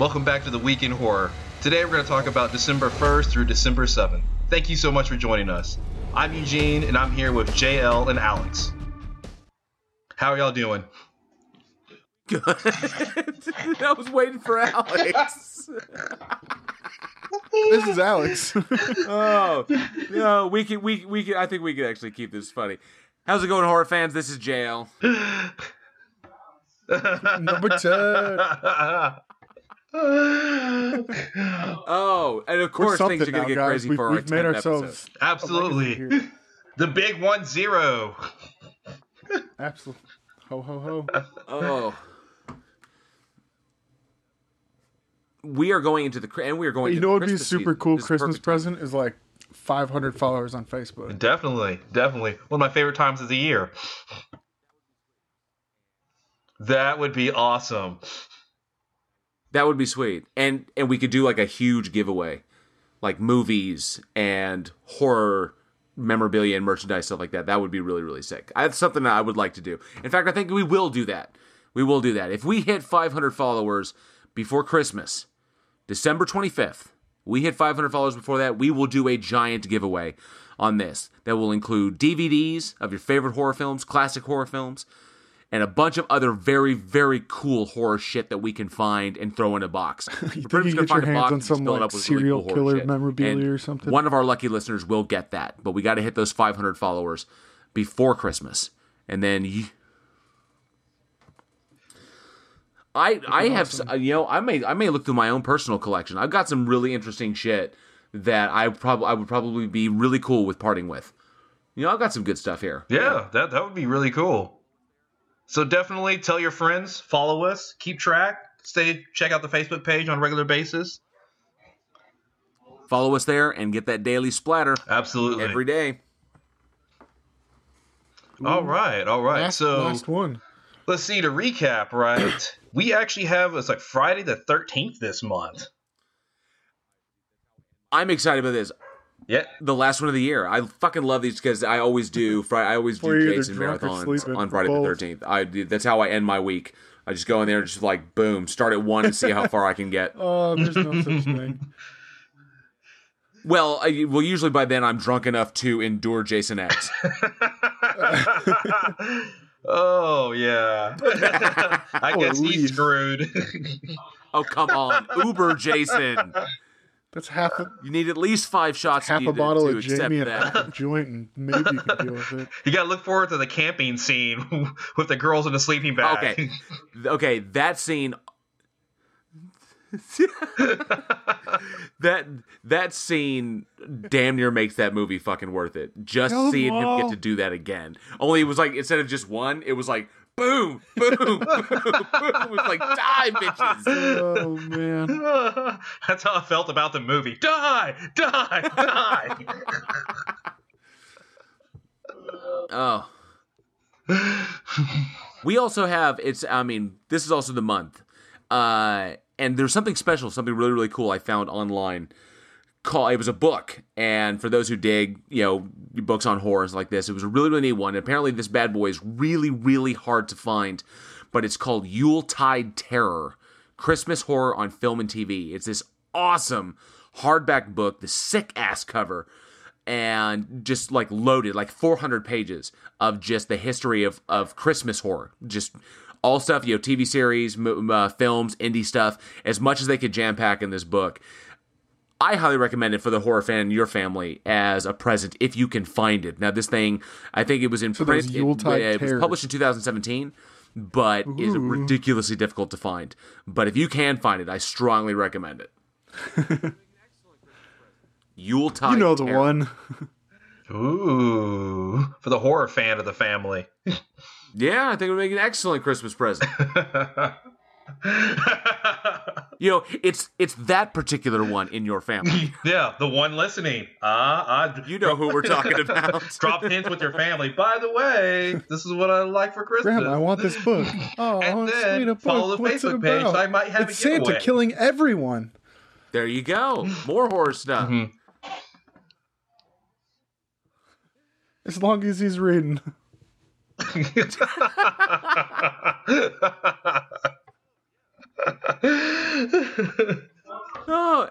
Welcome back to the Week in Horror. Today we're going to talk about December 1st through December 7th. Thank you so much for joining us. I'm Eugene, and I'm here with JL and Alex. How are y'all doing? Good. I was waiting for Alex. This is Alex. oh no, we can we we can. I think we can actually keep this funny. How's it going, horror fans? This is JL. Number 10. Oh, and of course things are gonna get guys. crazy We've, for our we've made ourselves episode. Absolutely. a legacy here. The big one zero. Absolutely. Ho ho ho. Oh. We are going into the and we are going. You into know the what'd be a super season. cool This Christmas perfect time. present is like 500 followers on Facebook. Definitely, definitely. One of my favorite times of the year. That would be awesome. That would be sweet, and and we could do like a huge giveaway, like movies and horror memorabilia and merchandise stuff like that. That would be really really sick. That's something that I would like to do. In fact, I think we will do that. We will do that if we hit 500 followers before Christmas, December 25th. We hit 500 followers before that. We will do a giant giveaway on this that will include DVDs of your favorite horror films, classic horror films, and a bunch of other very, very cool horror shit that we can find and throw in a box. We're think pretty you much get gonna your find a hands box on some, like, up with really serial cool killer memorabilia And or something? One of our lucky listeners will get that, but we got to hit those 500 followers before Christmas, and then you. I I have s- uh, you know I may I may look through my own personal collection. I've got some really interesting shit that I probably I would probably be really cool with parting with. You know I've got some good stuff here. Yeah, that that would be really cool. So definitely tell your friends, follow us, keep track, stay check out the Facebook page on a regular basis. Follow us there and get that daily splatter Absolutely. every day. all right, all right. Last, so last one. let's see to recap, right? we actually have it's like Friday the 13th this month. I'm excited about this. Yeah. The last one of the year. I fucking love these because I always do. Friday, I always Or do you're either Jason marathons on Friday both. the thirteenth. I that's how I end my week. I just go in there and just like boom, start at one and see how far I can get. Oh, there's no such thing. Well, I, well, usually by then I'm drunk enough to endure Jason X. oh yeah. I guess he's screwed. Oh come on, Uber Jason. That's half a You need at least five shots. half a bottle to of Jamie and that. half a joint, and maybe you can deal with it. you gotta look forward to the camping scene with the girls in the sleeping bag. Okay. Okay, that scene. that that scene damn near makes that movie fucking worth it. Just Kill 'em seeing him get to do that again. Only it was like instead of just one, it was like boom, boom, boom, boom. It was like die, bitches. Oh man. That's how I felt about the movie. Die! Die! Die! Oh. we also have it's I mean, this is also the month. Uh and there's something special, something really, really cool I found online. Call it was a book, and for those who dig, you know, books on horrors like this, it was a really, really neat one. apparently, this bad boy is really, really hard to find, but it's called Yuletide Terror: Christmas Horror on Film and TV. It's this awesome hardback book, the sick ass cover, and just like loaded, like 400 pages of just the history of of Christmas horror, just all stuff, you know, TV series, m- uh, films, indie stuff, as much as they could jam pack in this book. I highly recommend it for the horror fan in your family as a present if you can find it. Now, this thing, I think it was in So print. It, it was published in 2017, but is ridiculously difficult to find. But if you can find it, I strongly recommend it. Yuletide. You know the Terror. one. Ooh, for the horror fan of the family. Yeah, I think it would make an excellent Christmas present. you know, it's it's that particular one in your family. yeah, the one listening. Ah, uh, You know who we're talking about. drop hints with your family. By the way, this is what I like for Christmas. Grandma, I want this book. Oh, And then sweet a book. follow the What's it Facebook page, so I might have it's a Santa killing everyone. There you go. More horror stuff. Mhm. As long as he's reading. Oh,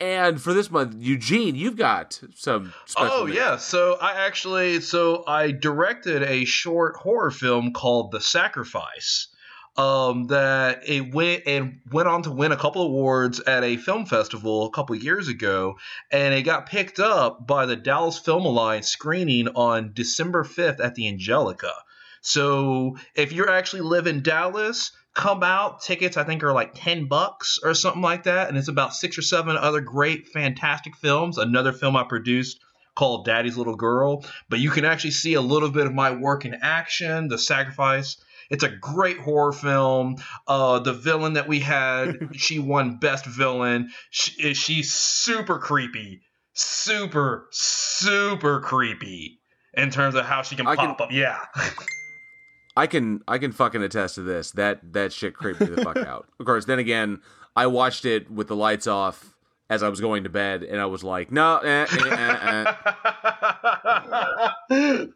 and for this month, Eugene, you've got some. Special Oh yeah, so I actually so I directed a short horror film called The Sacrifice. Um, that it went and went on to win a couple awards at a film festival a couple years ago, and it got picked up by the Dallas Film Alliance screening on December fifth at the Angelika. So if you're actually live in Dallas, come out. Tickets I think are like ten bucks or something like that, and it's about six or seven other great, fantastic films. Another film I produced called Daddy's Little Girl, but you can actually see a little bit of my work in action. The Sacrifice. It's a great horror film. Uh, the villain that we had, she won Best Villain. She, she's super creepy, super super creepy in terms of how she can I can- pop up. Yeah. I can I can fucking attest to this. That that shit creeped me the fuck out. Of course, then again, I watched it with the lights off as I was going to bed, and I was like, no, eh, eh, eh, eh.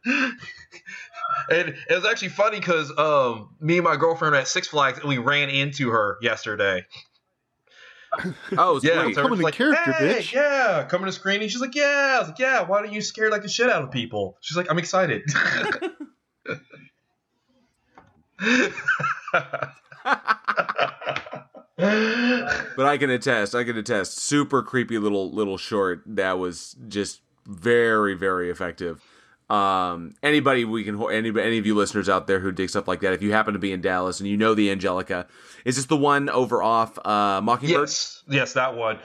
and it was actually funny because um, me and my girlfriend were at Six Flags and we ran into her yesterday. Oh, Yeah, sweet. so Come we're the character, hey, bitch." Yeah, coming to screening. She's like, yeah. I was like, yeah. Why don't you scare like the shit out of people? She's like, I'm excited. But I can attest. I can attest. Super creepy little little short that was just very very effective. Um, anybody we can any any of you listeners out there who dig stuff like that, if you happen to be in Dallas and you know the Angelika, is this the one over off uh, Mockingbird? yes, yes, that one.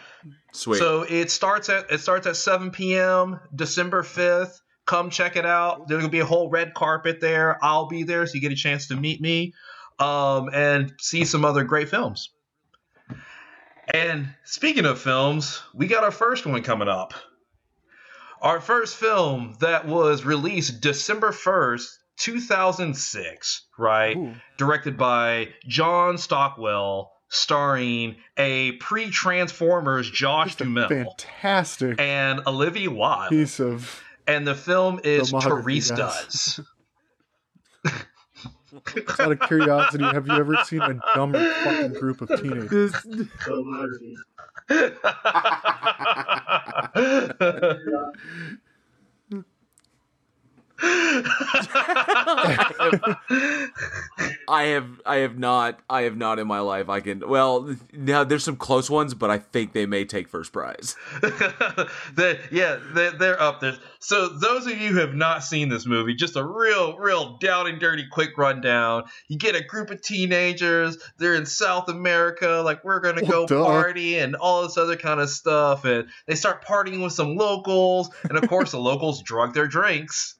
Sweet. So it starts at it starts at 7 p.m. December 5th. Come check it out. There's gonna be a whole red carpet there. I'll be there, so you get a chance to meet me, um, and see some other great films. And speaking of films, we got our first one coming up. Our first film that was released December 1st, 2006, right? Ooh. directed by John Stockwell, starring a pre-Transformers Josh Just a Duhamel fantastic and Olivia Wilde. piece of. And the film is Filmography, Therese. Does. Just out of curiosity, have you ever seen a dumber fucking group of teenagers? I have I have not I have not in my life. I can well now there's some close ones, but I think they may take first prize. they, yeah, they, they're up there. So those of you who have not seen this movie, just a real, real down and dirty quick rundown. You get a group of teenagers. They're in South America, like we're gonna go Oh, party and all this other kind of stuff, and they start partying with some locals, and of course the locals drug their drinks,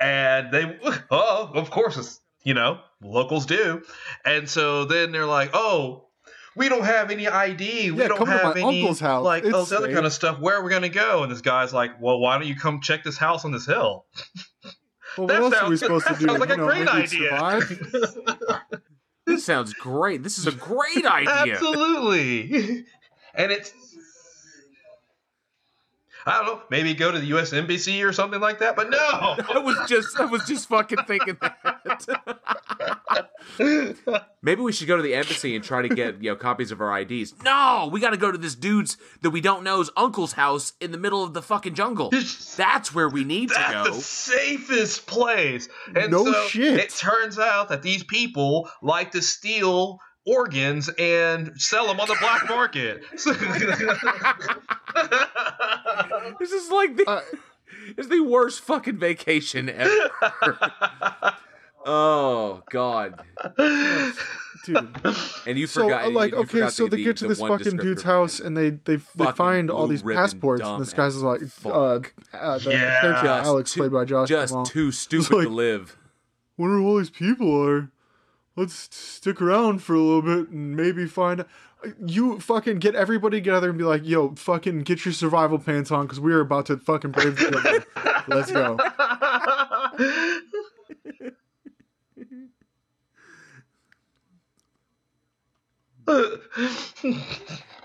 and they, oh, of course, it's, you know, locals do, and so then they're like, oh. We don't have any ID. We Yeah, don't come to have my any uncle's house. like It's those other safe. kind of stuff. Where are we gonna go? And this guy's like, "Well, why don't you come check this house on this hill?" Well, That what else are we sounds- supposed to do? sounds like You a know, great idea. This sounds great. This is a great idea. Absolutely. And it's I don't know, maybe go to the US embassy or something like that, but no. I was just I was just fucking thinking that. Maybe we should go to the embassy and try to get you know copies of our IDs. No, we got to go to this dude's that we don't know's uncle's house in the middle of the fucking jungle. That's where we need to That's go. the safest place. And No so shit. it turns out that these people like to steal organs and sell them on the black market. This is like the Uh, it's the worst fucking vacation ever. oh god. dude. And you So, forgot uh, like, you okay, forgot so the- they get to the this fucking dude's house and they they, they find all these passports, and this guy's like, fuck. uh, uh, the Yeah. Alex, too- played by Josh just Duhamel. too stupid like- to live. wonder who all these people are. Let's stick around for a little bit and maybe find. You fucking get everybody together and be like, "Yo, fucking get your survival pants on because we are about to fucking brave the. Let's go."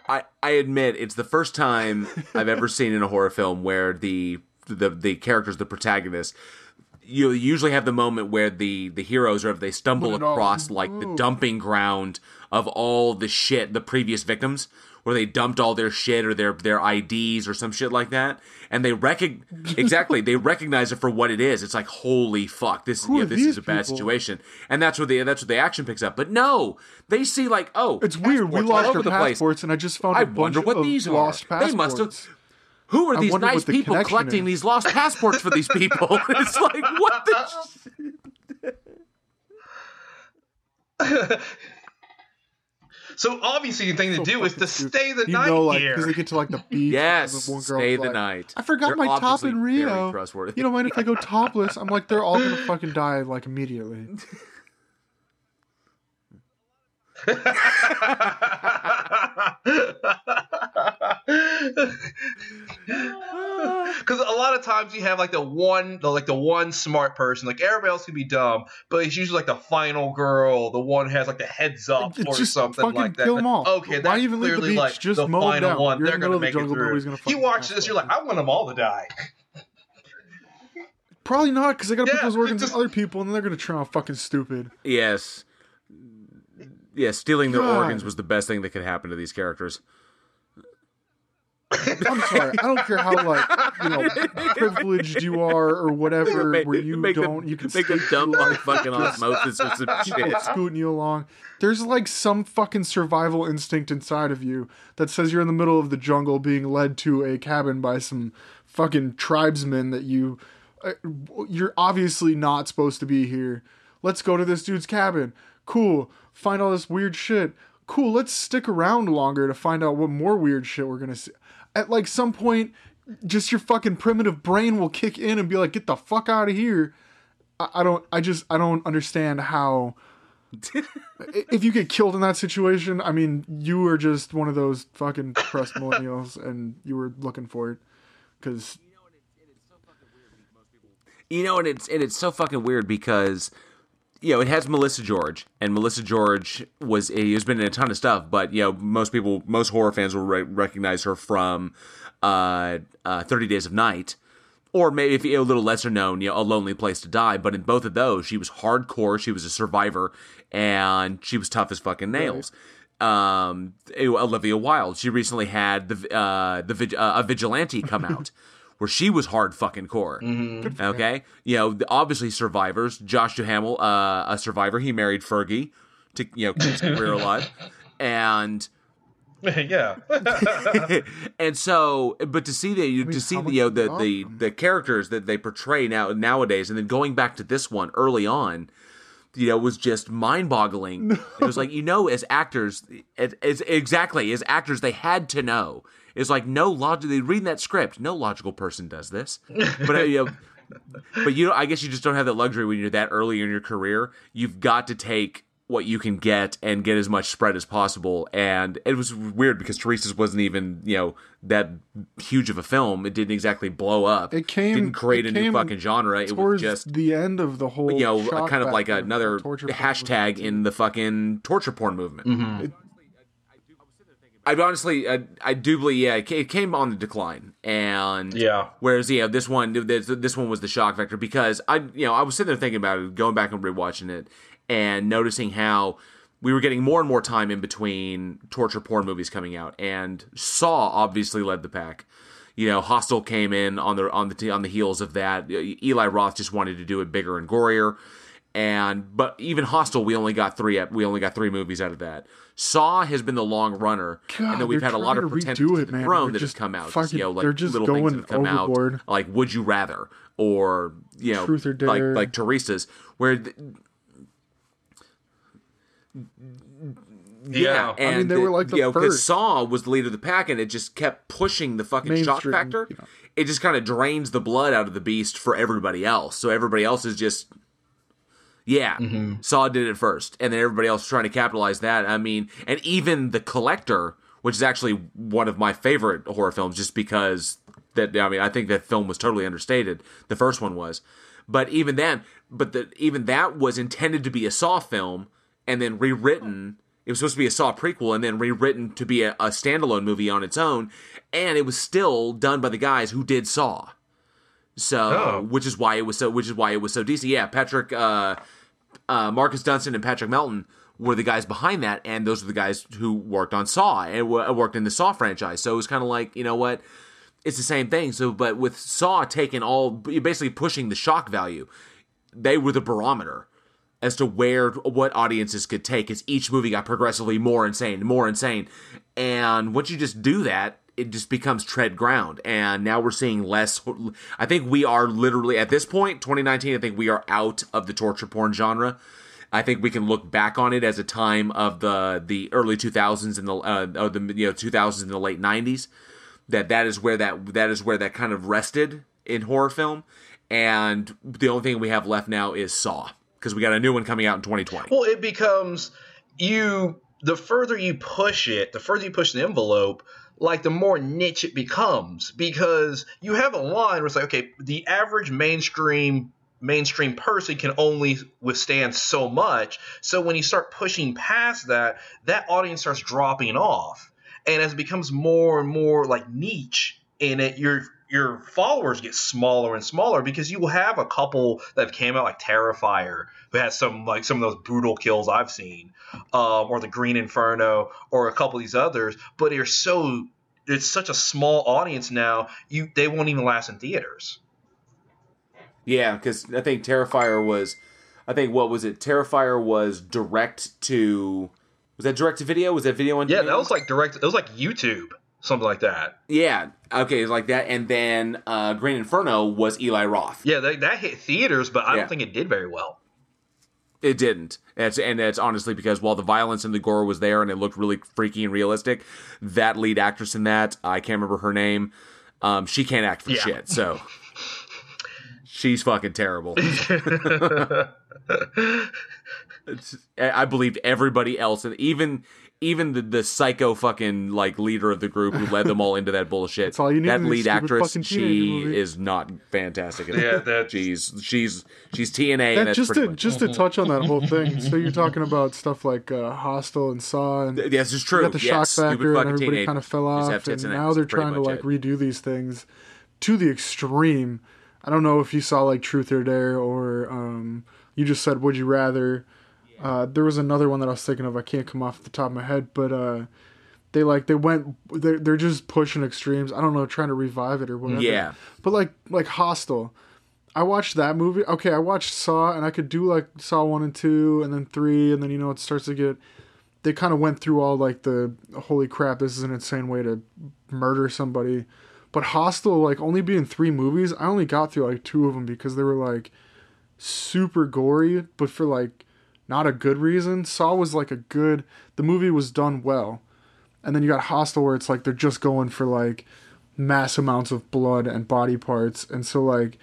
I, I admit it's the first time I've ever seen in a horror film where the the the characters, the protagonist, you usually have the moment where the the heroes or if they stumble all- across like the dumping ground of all the shit the previous victims where they dumped all their shit or their their IDs or some shit like that and they recog exactly they recognize it for what it is it's like holy fuck this yeah, this is a bad people? situation and that's where the that's what the action picks up but no they see like oh It's weird. We lost our the place. passports, and I just found a I bunch wonder what of these are. lost passports. They must have. Who are these nice the people collecting is. these lost passports for these people? it's like what the. So obviously, the thing to So do is to stupid. stay the you night know, like here. because they get to like the beach. Yes, and one girl's stay the like, night. I forgot They're my top in very Rio. You don't mind if I go topless? I'm like, they're all gonna fucking die like immediately. Because a lot of times you have like the one, the, like the one smart person. Like everybody else can be dumb, but it's usually like the final girl, the one who has like the heads up It's or just something like that. kill 'em all. Okay, Why that's even leave the beach? like Just the final down. one. You're They're gonna middle the make it jungle, through. nobody's gonna You fucking watch this, you're like. I want them all to die. Probably not, because they gotta Yeah, put those organs just- in other people, and then they're gonna turn out fucking stupid. Yes. Yeah, stealing their God. organs was the best thing that could happen to these characters. I'm sorry. I don't care how like you know privileged you are or whatever, Make- where you don't you can make them dumb like, fucking osmosis or some shit. scooting you along. There's like some fucking survival instinct inside of you that says you're in the middle of the jungle being led to a cabin by some fucking tribesmen that you uh, you're obviously not supposed to be here. Let's go to this dude's cabin. Cool. Find all this weird shit. Cool. Let's stick around longer to find out what more weird shit we're gonna see. At like some point, just your fucking primitive brain will kick in and be like, "Get the fuck out of here." I, I don't. I just. I don't understand how. if you get killed in that situation, I mean, you were just one of those fucking depressed millennials, and you were looking for it. Because You know, and it's and it's so fucking weird because you know it has Melissa George, and Melissa George was has been in a ton of stuff, but you know most people, most horror fans will re- recognize her from uh, uh, Thirty Days of Night, or maybe if you a little lesser known, you know, A Lonely Place to Die. But in both of those, she was hardcore. She was a survivor, and she was tough as fucking nails. Um, Olivia Wilde. She recently had the uh, the uh, a vigilante come out. Where she was hard fucking core, okay. You know, obviously survivors. Josh Duhamel, uh, a survivor. He married Fergie to you know keep his career alive, and yeah. and so, but to see the you to see the you know, the the the characters that they portray now nowadays, and then going back to this one early on, you know, was just mind boggling. It was like you know, as actors, it, it's exactly as actors, they had to know. It's like no logic. They read that script. No logical person does this, but uh, you know. But you know, I guess you just don't have that luxury when you're that early in your career. You've got to take what you can get and get as much spread as possible. And it was weird because Turistas wasn't even, you know, that huge of a film. It didn't exactly blow up. It came- didn't create a new fucking genre. It was just the end of the whole, you know, kind of like another hashtag in the fucking torture porn movement. Mm-hmm. I honestly, I, I do believe, yeah, it came on the decline, and Yeah. Whereas, yeah, this one, this, this one was the shock factor because I, you know, I was sitting there thinking about it, going back and rewatching it, and noticing how we were getting more and more time in between torture porn movies coming out, and Saw obviously led the pack. You know, Hostel came in on the on the on the heels of that. Eli Roth just wanted to do it bigger and gorier, and but even Hostel, we only got three. We only got three movies out of that. Saw has been the long runner, God, and then we've had a lot of to pretenders to it, the man. throne They're that just come out. fucking- you know, like they're just little things going that have come overboard. out, like Would You Rather, or you know, Truth or like Dare. like Turistas, where. th- Yeah. and I mean, they were like the you know, 'cause first. Saw was the lead of the pack, and it just kept pushing the fucking shock factor. you know. It just kind of drains the blood out of the beast for everybody else. So everybody else is just, yeah, Mm-hmm. Saw did it first, and then everybody else trying to capitalize that. I mean, and even the Collector, which is actually one of my favorite horror films, just because that I mean, I think that film was totally understated. The first one was, but even then, but the even that was intended to be a Saw film, and then rewritten. It was supposed to be a Saw prequel, and then rewritten to be a, a standalone movie on its own, and it was still done by the guys who did Saw. So, Oh. which is why it was so, which is why it was so decent. Yeah, Patrick, uh, uh, Marcus Dunstan and Patrick Melton were the guys behind that, and those are the guys who worked on Saw and w- worked in the Saw franchise. So it was kind of like, you know what, it's the same thing. So, but with Saw taking all, basically pushing the shock value, they were the barometer as to where what audiences could take as each movie got progressively more insane, more insane. And once you just do that, it just becomes tread ground. And now we're seeing less. I think we are literally at this point, 2019. I think we are out of the torture porn genre. I think we can look back on it as a time of the the early 2000s and the uh, the you know 2000s and the late 90s. That that is where that that is where that kind of rested in horror film. And the only thing we have left now is Saw because we got a new one coming out in 2020. Well, it becomes you. The further you push it, the further you push the envelope, like the more niche it becomes because you have a line where it's like, okay, the average mainstream mainstream person can only withstand so much. So when you start pushing past that, that audience starts dropping off, and as it becomes more and more like niche in it, your your followers get smaller and smaller because you will have a couple that came out like Terrifier, who has some like some of those brutal kills I've seen, um, or the Green Inferno, or a couple of these others. But they're so it's such a small audience now. You they won't even last in theaters. Yeah, because I think Terrifier was, I think what was it? Terrifier was direct to, was that direct to video? Was that video on? Yeah, that was like direct. It was like YouTube, something like that. Yeah, okay, it was like that. And then uh, Green Inferno was Eli Roth. Yeah, that, that hit theaters, but I Yeah. don't think it did very well. It didn't. And it's, and it's honestly because while the violence and the gore was there and it looked really freaky and realistic, that lead actress in that, I can't remember her name, um, she can't act for Yeah. shit. So she's fucking terrible. It's- I believed everybody else, and even even the, the psycho fucking like leader of the group who led them all into that bullshit. That's all you need That lead actress, she is not fantastic. At Yeah, it. that- she's she's she's TNA. and That, that's just to much- just to touch on that whole thing. So you're talking about stuff like uh, Hostel and Saw, and Yes, it's true. you got the shock yes, stupid factor, and everybody kind of fell off, and and now they're trying to like it. redo these things to the extreme. I don't know if you saw like Truth or Dare or um, you just said Would You Rather. Uh, there was another one that I was thinking of. I can't come off the top of my head, but uh, they like they went. They're, they're just pushing extremes. I don't know, trying to revive it or whatever. Yeah. But like like Hostel, I watched that movie. Okay, I watched Saw, and I could do like Saw one and two, and then three, and then you know it starts to get. They kind of went through all like the holy crap, this is an insane way to murder somebody. But Hostel, like only being three movies, I only got through like two of them because they were like super gory, but for like not a good reason. Saw was like a good. The movie was done well, and then you got Hostel where it's like they're just going for like mass amounts of blood and body parts, and so like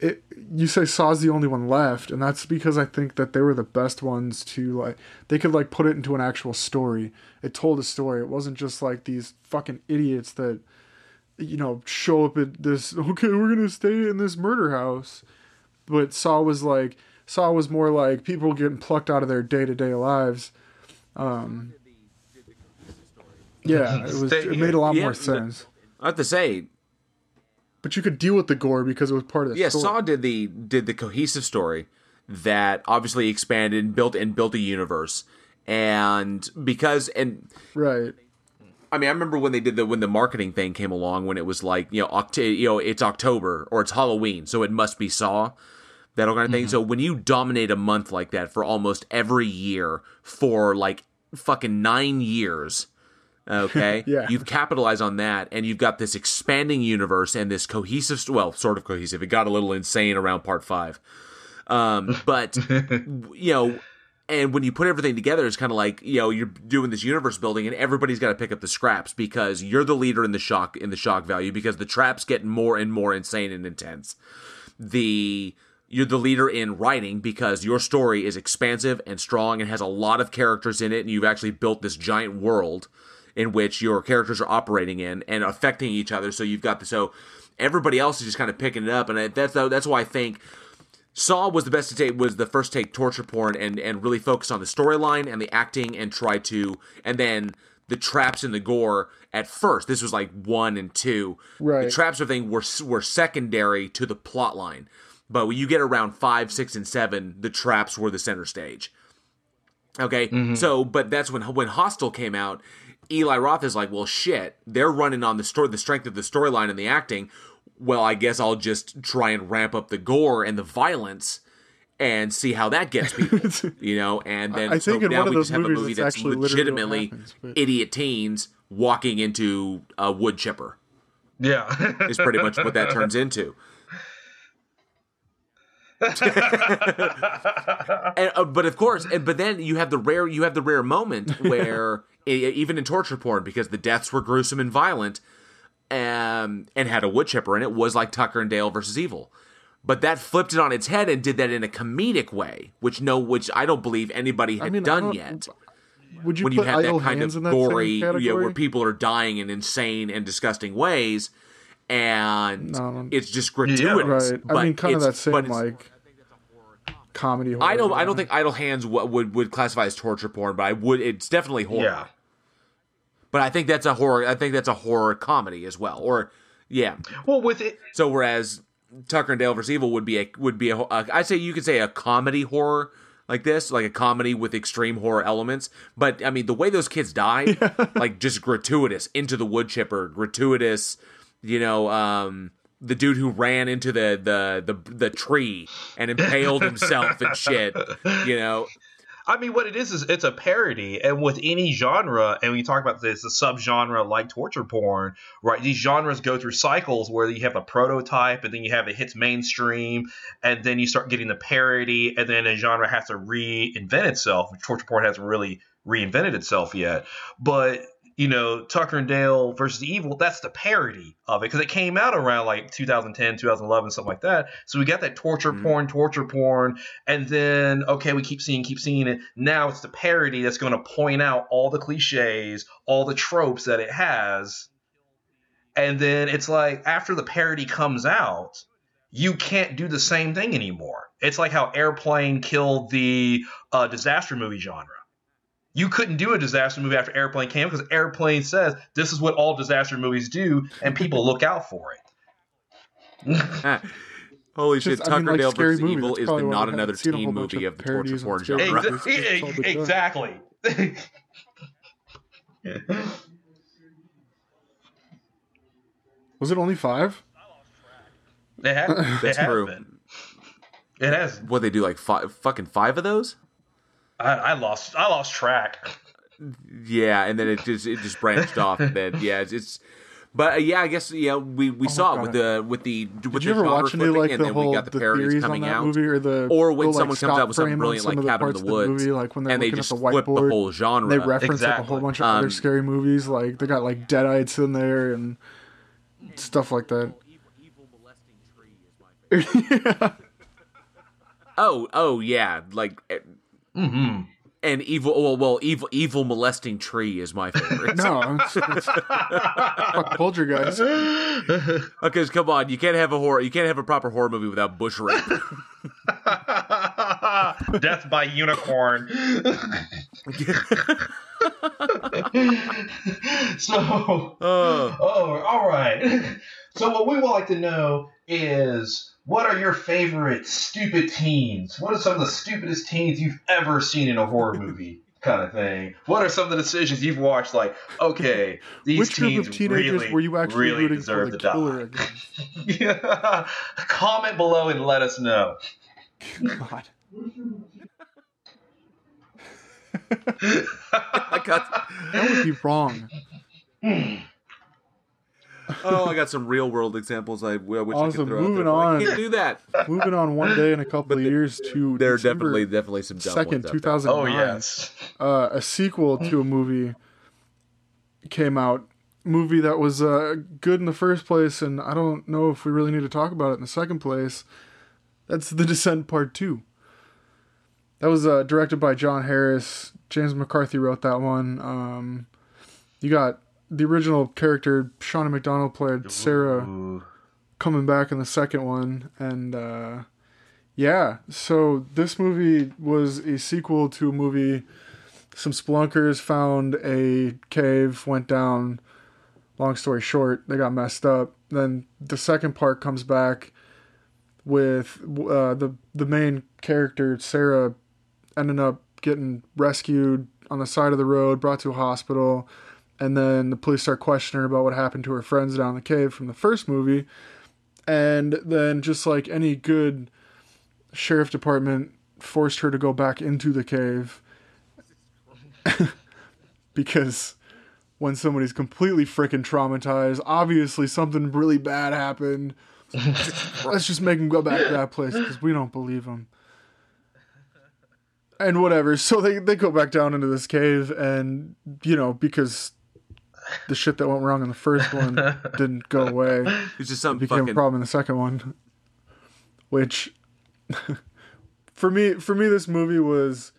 it. You say Saw's the only one left, and that's because I think that they were the best ones to like. They could like put it into an actual story. It told a story. It wasn't just like these fucking idiots that you know show up at this. Okay, we're gonna stay in this murder house but Saw was like Saw was more like people getting plucked out of their day to day lives. Um, yeah, it was. It made a lot Yeah, more sense. I have to say, But you could deal with the gore because it was part of the yeah, story. Saw did the did the cohesive story that obviously expanded and built and built a universe, and because and right. I mean, I remember when they did the when the marketing thing came along when it was like you know Oct- you know it's October or it's Halloween, so it must be Saw. That kind of thing. So when you dominate a month like that for almost every year for like fucking nine years, okay, Yeah. you've capitalized on that, and you've got this expanding universe and this cohesive, well, sort of cohesive. It got a little insane around part five, um, but you know, and when you put everything together, it's kind of like you know you're doing this universe building, and everybody's got to pick up the scraps because you're the leader in the shock in the shock value because the traps get more and more insane and intense. The you're the leader in writing because your story is expansive and strong and has a lot of characters in it, and you've actually built this giant world in which your characters are operating in and affecting each other. So you've got the so everybody else is just kind of picking it up, and I- that's that's why I think Saw was the best to take was the first take torture porn and and really focus on the storyline and the acting and try to and then the traps and the gore at first. This was like one and two. Right. The traps and everything were were secondary to the plot line. But when you get around five, six, and seven, the traps were the center stage. Okay, mm-hmm. so but that's when when Hostel came out. Eli Roth is like, well, shit, they're running on the story, the strength of the storyline and the acting. Well, I guess I'll just try and ramp up the gore and the violence and see how that gets people, you know. And then I so think in now we just have a movie it's that's actually literally what legitimately happens, but- idiot teens walking into a wood chipper. Yeah. Is pretty much what that turns into. and, uh, but of course, and, but then you have the rare you have the rare moment where e- even in torture porn because the deaths were gruesome and violent, um, and had a wood chipper in it was like Tucker and Dale versus Evil. But that flipped it on its head and did that in a comedic way, which no, which I don't believe anybody had mean, done yet. Would you When you have that kind of gory, you know, where people are dying in insane and disgusting ways, and No. it's just gratuitous. right. but I mean, kind of it's- that same it's- like comedy. I don't. horror, I don't think idle hands w- would would classify as torture porn, but I would. It's definitely horror. yeah. But I think that's a horror. I think that's a horror comedy as well. Or yeah. Well, with it, So whereas Tucker and Dale vs. Evil would be a would be a, a I'd say you could say a comedy horror like this, like a comedy with extreme horror elements. But I mean, the way those kids died, like just gratuitous into the wood chipper, gratuitous. You know, um, the dude who ran into the the the the tree and impaled himself and shit. You know, I mean, what it is is it's a parody, and with any genre, and we talk about this, a subgenre like torture porn, right? These genres go through cycles where you have a prototype, and then you have it hits mainstream, and then you start getting the parody, and then a genre has to reinvent itself. Torture porn hasn't really reinvented itself yet, but you know, Tucker and Dale versus Evil, that's the parody of it because it came out around like 2010, 2011, something like that. So we got that torture Mhm. porn, torture porn, and then okay, we keep seeing, keep seeing it. Now it's the parody that's going to point out all the cliches, all the tropes that it has, and then it's like after the parody comes out, you can't do the same thing anymore. It's like how Airplane killed the uh, disaster movie genre. You couldn't do a disaster movie after Airplane came because Airplane says this is what all disaster movies do, and people look out for it. Ah. holy Just- shit! I mean, Tucker and like Dale Scary versus Movie, Evil is the not another haven't seen a teen movie of of the torture parodies on porn genre. Movies. It's just called it done. exactly. Was it only five? It has, it That's has true. been. It has. What they do like five, fucking five of those? I, I lost. I lost track. Yeah, and then it just it just branched off. And then yeah, it's, it's but uh, yeah, I guess yeah we, we saw it with the with the with Did the you ever watch any like and the then whole we got the the parodies theories coming out. movie or the Or when the, like, someone comes out with something stop frame on brilliant like some of the Cabin in parts the of Woods, movie, like when they're and they looking just at the flip the whole genre. they reference like a whole bunch of Um, other scary movies. Like they got like Deadites in there and stuff like that. yeah. oh oh yeah, like eh, Mm-hmm. and evil. Well, well, evil evil molesting tree is my favorite. No, it's, it's fuck Poltergeist. Because come on, you can't have a horror. You can't have a proper horror movie without bush rape. Death by unicorn. so, oh, oh, all right. So, what we would like to know is what are your favorite stupid teens? What are some of the stupidest teens you've ever seen in a horror movie? Kind of thing. What are some of the decisions you've watched? Like, okay, these Which group teens of teenagers really, were you actually really rooting for deserve the to killer die. Yeah. Comment below and let us know. God. I got That would be wrong. Oh, I got some real world examples. I, I wish I Awesome. could throw out there, Moving but I on. can't do that. Moving on one day in a couple of years to There are December definitely definitely some dumb second, ones out two there. thousand Oh nine. yes. uh, a sequel to a movie came out. Movie that was uh, good in the first place, and I don't know if we really need to talk about it in the second place. That's The Descent Part Two. That was uh, directed by Jon Harris. James McCarthy wrote that one. Um, you got the original character Shauna Macdonald played Sarah Ooh. coming back in the second one and uh yeah so this movie was a sequel to a movie some spelunkers found a cave, went down. Long story short, they got messed up. Then the second part comes back with uh, the the main character Sarah ended up getting rescued on the side of the road, brought to a hospital, and then the police start questioning her about what happened to her friends down in the cave from the first movie. And then just like any good sheriff department forced her to go back into the cave because when somebody's completely freaking traumatized, obviously something really bad happened. Let's just make them go back to that place because we don't believe them. And whatever. So they, they go back down into this cave, and, you know, because the shit that went wrong in the first one didn't go away, It's just some it became fucking a problem in the second one. Which, for me, for me, this movie was.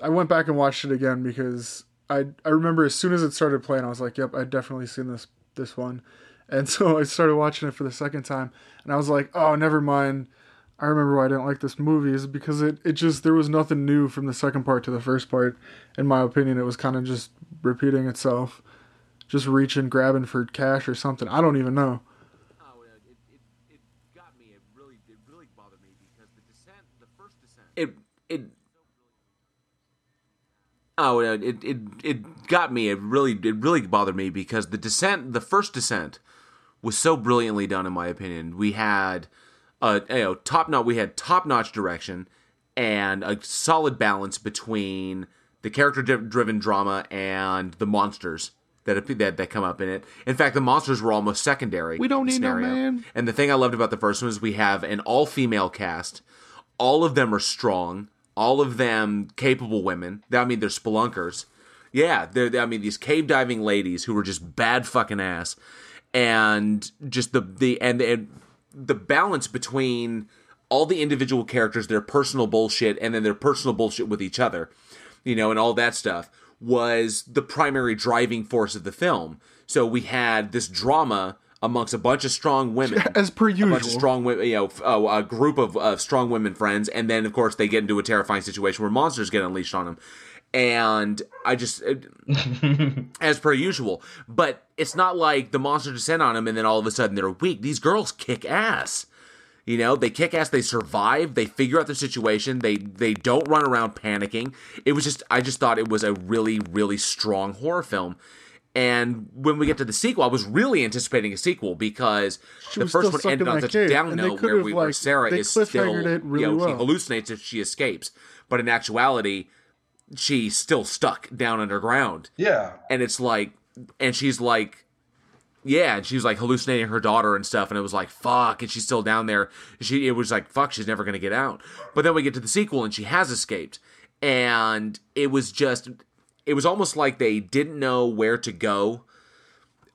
I went back and watched it again because I I remember as soon as it started playing, I was like, "Yep, I'd definitely seen this this one," and so I started watching it for the second time, and I was like, "Oh, never mind." I remember why I didn't like this movie is because it, it just there was nothing new from the second part to the first part. In my opinion, it was kind of just repeating itself, just reaching, grabbing for cash or something. I don't even know. Oh, it, it, it got me. It really, bothered me because the descent, the first descent. It, it. Oh, it, it, it, it got me. It really, it really bothered me because the descent, the first descent, was so brilliantly done, in my opinion. We had, uh, you know, top notch. We had top notch direction and a solid balance between the character driven drama and the monsters that, that that come up in it. In fact, the monsters were almost secondary. We don't need no scenario. man. And the thing I loved about the first one is we have an all female cast. All of them are strong. All of them capable women. I mean, they're spelunkers. Yeah, they're. I mean, these cave diving ladies who were just bad fucking ass, and just the the and, and the balance between all the individual characters, their personal bullshit, and then their personal bullshit with each other, you know, and all that stuff was the primary driving force of the film. So we had this drama amongst a bunch of strong women, As per usual, a bunch of strong women, you know, uh, a group of uh, strong women friends, and then of course they get into a terrifying situation where monsters get unleashed on them. And I just, uh, as per usual, but it's not like the monster descend on them and then all of a sudden they're weak. These girls kick ass. You know, they kick ass, they survive, they figure out their situation, they they don't run around panicking. It was just I just thought it was a really, really strong horror film. And when we get to the sequel, I was really anticipating a sequel because the first one ended on such a down and note where, have, we, where like, Sarah is still, really you know, she hallucinates if she escapes, but in actuality, she's still stuck down underground Yeah. and it's like and she's like yeah and she was like hallucinating her daughter and stuff and it was like fuck and she's still down there. She it was like fuck she's never gonna get out. But then we get to the sequel and she has escaped. And it was just it was almost like they didn't know where to go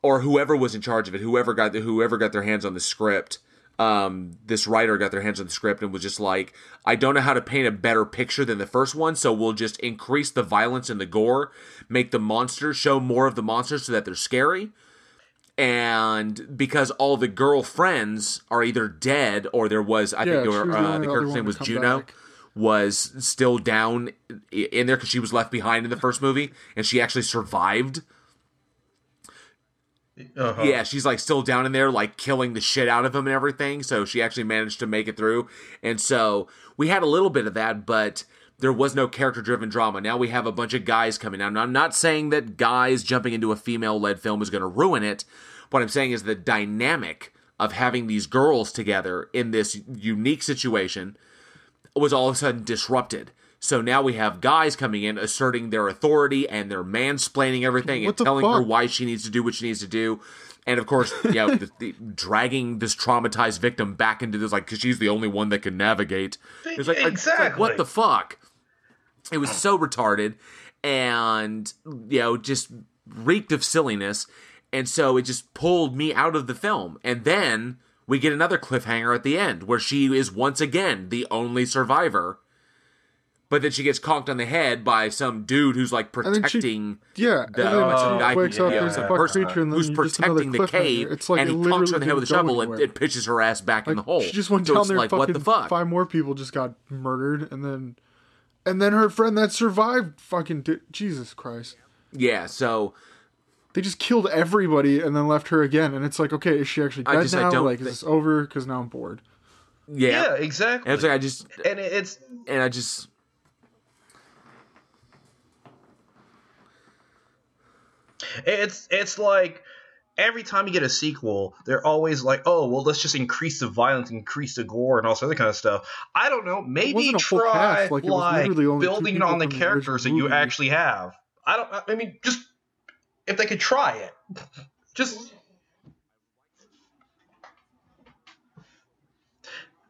or whoever was in charge of it whoever got the, whoever got their hands on the script um, this writer got their hands on the script and was just like, I don't know how to paint a better picture than the first one, so we'll just increase the violence and the gore, make the monsters show more of the monsters so that they're scary. And because all the girlfriends are either dead or there was, I Yeah, think there were, the uh, the character's name was Juno, back. was still down in there because she was left behind in the first movie and she actually survived. Uh-huh. Yeah, she's like still down in there, like killing the shit out of him and everything. So she actually managed to make it through. And so we had a little bit of that, but there was no character driven drama. Now we have a bunch of guys coming out. Now, I'm not saying that guys jumping into a female led film is going to ruin it. What I'm saying is the dynamic of having these girls together in this unique situation was all of a sudden disrupted. So now we have guys coming in asserting their authority and they're mansplaining everything What and the telling her why she needs to do what she needs to do. And of course, you know, the, the, dragging this traumatized victim back into this, like, because she's the only one that can navigate. It's like, it's like, Exactly. what the fuck? It was so retarded and, you know, just reeked of silliness. And so it just pulled me out of the film. And then we get another cliffhanger at the end where she is once again the only survivor. But then she gets conked on the head by some dude who's like she- protecting. Yeah, The- uh, guy- wakes yeah, yeah, fuck person creature, and then who's you just another protecting the cave, It's like and it he conks her on the head with a shovel and it pitches her ass back in the hole. She just went So down there. like, what the fuck? Five more people just got murdered, and then And then her friend that survived fucking did, Jesus Christ. Yeah, so They just killed everybody and then left her again. And it's like, okay, is she actually I dead just- I now? don't like, thi- is this over? Because now I'm bored. yeah, Yeah, exactly. and it's like I just and it's and I just it's it's like every time you get a sequel, they're always like, "Oh, well, let's just increase the violence, increase the gore, and all this other kind of stuff." I don't know. Maybe wasn't a full try like, like, it was literally only two building on the from the characters that you actually have. I don't. I mean, just if they could try it, just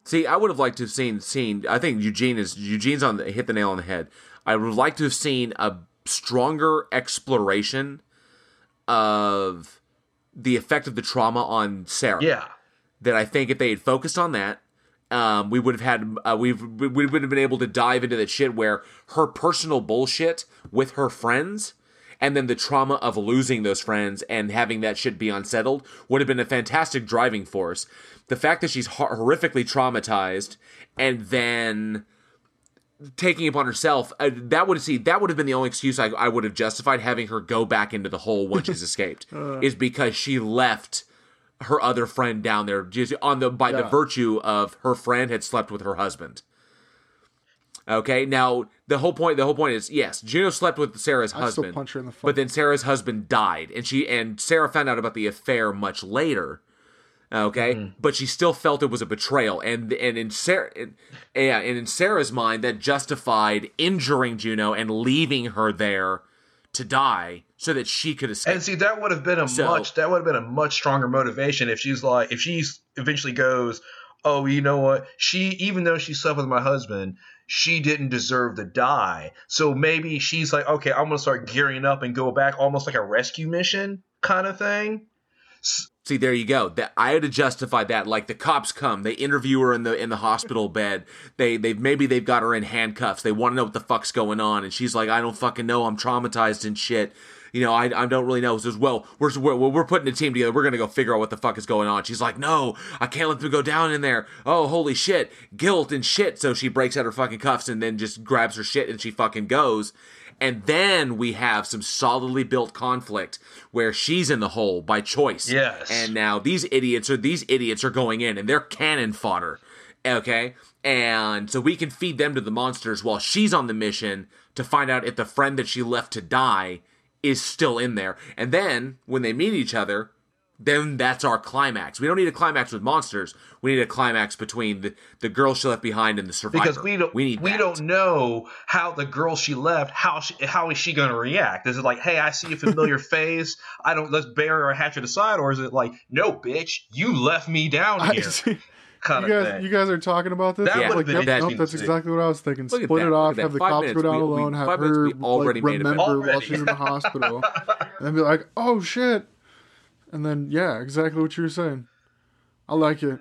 See, I would have liked to have seen seen. I think Eugene is Eugene's on the, hit the nail on the head. I would have liked to have seen a stronger exploration of the effect of the trauma on Sarah. yeah. That I think if they had focused on that, um, we would have had uh, we've we would have been able to dive into that shit where her personal bullshit with her friends. And then the trauma of losing those friends and having that shit be unsettled would have been a fantastic driving force. The fact that she's hor- horrifically traumatized and then taking upon herself uh, that would see that would have been the only excuse I, I would have justified having her go back into the hole when she's escaped is because she left her other friend down there just on the by the virtue of her friend had slept with her husband. Okay now the whole point the whole point is yes juno slept with sarah's still husband punch her in the but then sarah's husband died and she and sarah found out about the affair much later okay Mm-hmm. but she still felt it was a betrayal and and in sarah and, yeah, and in sarah's mind that justified injuring juno and leaving her there to die so that she could escape And see, that would have been a So- much that would have been a much stronger motivation if she's like if she's eventually goes, oh, you know what? She even though she slept with my husband, she didn't deserve to die. So maybe she's like, okay, I'm gonna start gearing up and go back, almost like a rescue mission kind of thing. See, there you go. That I had to justify that. Like the cops come, they interview her in the in the hospital bed. They they maybe they've got her in handcuffs. They want to know what the fuck's going on, and she's like, I don't fucking know. I'm traumatized and shit. You know, I, I don't really know. Says, well, we're, we're we're putting a team together. We're gonna go figure out what the fuck is going on. She's like, no, I can't let them go down in there. Oh, holy shit, guilt and shit. So she breaks out her fucking cuffs and then just grabs her shit and she fucking goes. And then we have some solidly built conflict where she's in the hole by choice. Yes. And now these idiots are these idiots are going in and they're cannon fodder. Okay? And so we can feed them to the monsters while she's on the mission to find out if the friend that she left to die is still in there. And then when they meet each other, then that's our climax. We don't need a climax with monsters. We need a climax between the, the girl she left behind and the survivor. Because we don't we need we that. don't know how the girl she left how she, how is she going to react? Is it like, hey, I see a familiar face, I don't let's bury our hatchet aside, or is it like, no, bitch, you left me down here, kind You of guys, thing? you guys are talking about this. That I'm would've like, been yep, interesting nope, that's exactly what I was thinking. Look Split it off, have the cops minutes, go down we- we- alone, have five minutes, her already like, made a bit. remember while she's in the hospital, and then be like, "Oh shit," and then yeah, exactly what you were saying. I like it.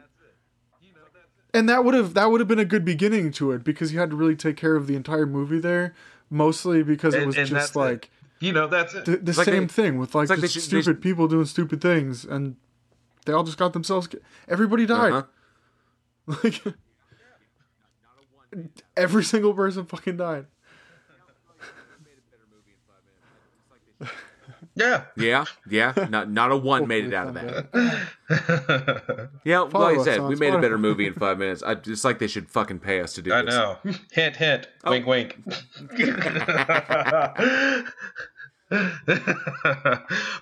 And that would have that would have been a good beginning to it because you had to really take care of the entire movie there, mostly because it was and just that's it. like you know, that's it. the, the like same they- thing with like, like they just should- they stupid people doing stupid things, and they all just got themselves. Everybody died. Uh-huh. Like every single person fucking died. Yeah. Yeah, yeah. Not not a one made it out of that. Yeah, Follow like I said, we made a better movie in five minutes. I, it's like they should fucking pay us to do this. I this. know. hint, hint. Oh. Wink, wink.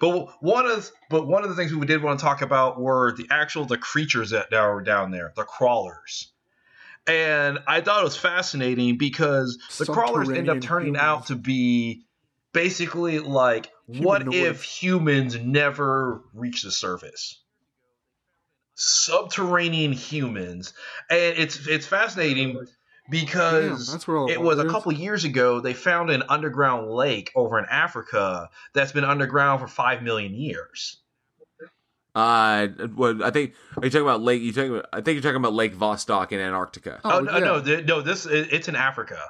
but one of but one of the things we did want to talk about were the actual the creatures that that were down there, the crawlers. And I thought it was fascinating because the crawlers end up turning humans. out to be basically like what if humans never reach the surface? Subterranean humans. And it's it's fascinating because Damn, that's where it was a water is. couple years ago they found an underground lake over in Africa that's been underground for 5 million years. Uh, what I think are you talking about Lake? You talking about? I think you're talking about Lake Vostok in Antarctica. Oh, Oh, no, yeah. no, th- no, this it- it's in Africa.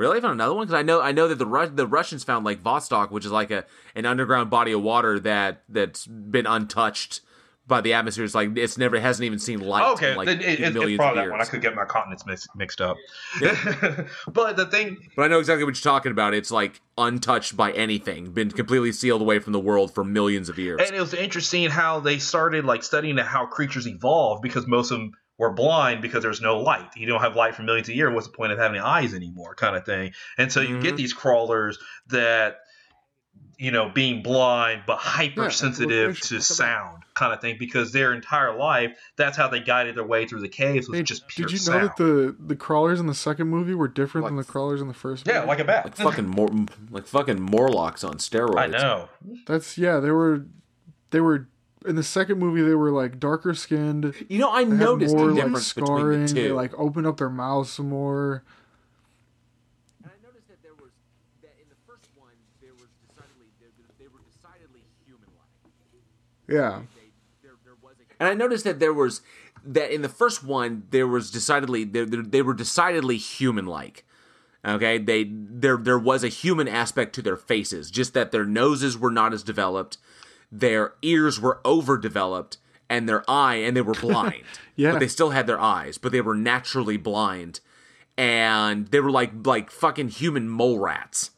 Really? I found another one because I know I know that the Ru- the Russians found Lake Vostok, which is like a an underground body of water that that's been untouched by the atmosphere. It's like it's never hasn't even seen light. Okay, in like it, it, it's probably that one. I could get my continents mix, mixed up. but the thing, But I know exactly what you're talking about. It's like untouched by anything, been completely sealed away from the world for millions of years. and it was interesting how they started like studying how creatures evolved because most of them were blind because there's no light. You don't have light for millions of years. What's the point of having eyes anymore? Kind of thing. And so you Mhm. get these crawlers that, you know, being blind but hypersensitive look- to look at that. sound, kind of thing, because their entire life that's how they guided their way through the caves was Hey, just pure did you sound. know that the the crawlers in the second movie were different than the crawlers in the first? yeah, movie? like a bat. like fucking Mor- like fucking Morlocks on steroids. I know. That's yeah. They were they were in the second movie. They were like darker skinned. You know, I They noticed more the like scarring. between the They like opened up their mouths some more. And I noticed that there was that in the first one there was decidedly they, they were decidedly human-like. Yeah, They, there, there was a, and I noticed that there was that in the first one there was decidedly they, they, they were decidedly human-like. Okay, they there there was a human aspect to their faces, just that their noses were not as developed, their ears were overdeveloped, and their eye and they were blind. Yeah. but they still had their eyes, but they were naturally blind, and they were like like fucking human mole rats.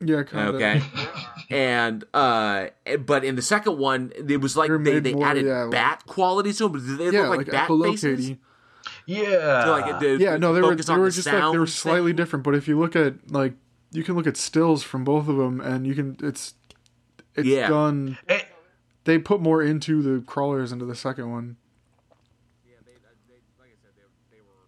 yeah, kind of. Okay. and uh but in the second one it was like They're they, they more, added yeah, like- bat qualities to them. but They Yeah, look like, like, bat faces. echolocating. Yeah. So, like, they- Yeah, no, they were they were the just like they were slightly thing. different. But if you look at like you can look at stills from both of them, and you can it's it's Yeah. done. And- They put more into the crawlers into the second one. Yeah, they, they, like I said, they, they were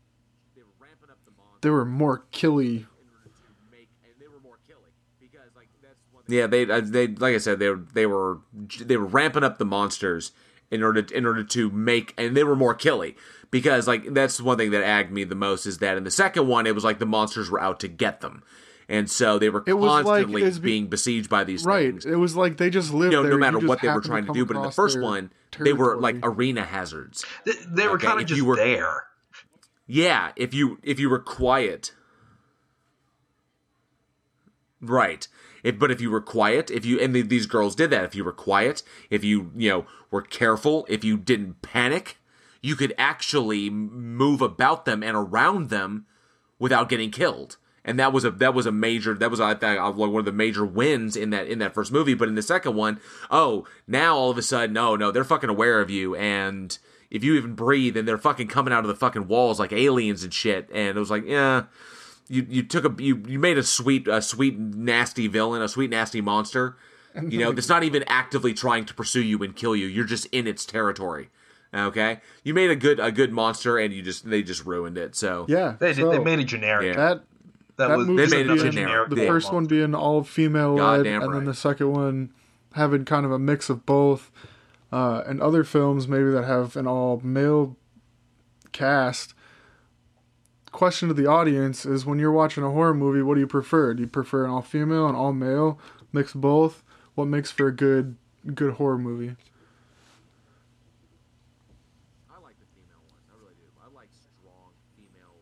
they were ramping up the monster They were more killy. in order to make, and they were more killing because like that's one. Yeah, they uh, they like I said they were they were they were ramping up the monsters in order in order to make, and they were more killy because like that's one thing that agged me the most is that in the second one it was like the monsters were out to get them. And so they were It was like- constantly being besieged by these Right. things. It was like they just lived you know, there. no matter just what they were happened to trying to do. But in the first their one, they were like arena hazards. They, they were Okay, kind of if just you were- there. Yeah, if you if you were quiet. Right. If but if you were quiet, if you and the, these girls did that, if you were quiet, if you, you know, were careful, if you didn't panic, you could actually move about them and around them without getting killed. And that was a that was a major that was I think uh, one of the major wins in that in that first movie. But in the second one, oh, now all of a sudden, no, no, they're fucking aware of you, and if you even breathe, and they're fucking coming out of the fucking walls like aliens and shit. And it was like, yeah, you you took a you you made a sweet a sweet nasty villain, a sweet nasty monster. You know, that's not even actively trying to pursue you and kill you. You're just in its territory. Okay, you made a good a good monster, and you just they just ruined it. So Yeah. They, so they made it generic. Yeah. that That, that was movie just made it another generic. the Yeah. first one being all female led, Goddamn and then the second one having kind of a mix of both. Uh, and other films maybe that have an all male cast. Question to the audience is: When you're watching a horror movie, what do you prefer? Do you prefer an all female, an all male, mix both? What makes for a good good horror movie? I like the female ones. I really do. I like strong female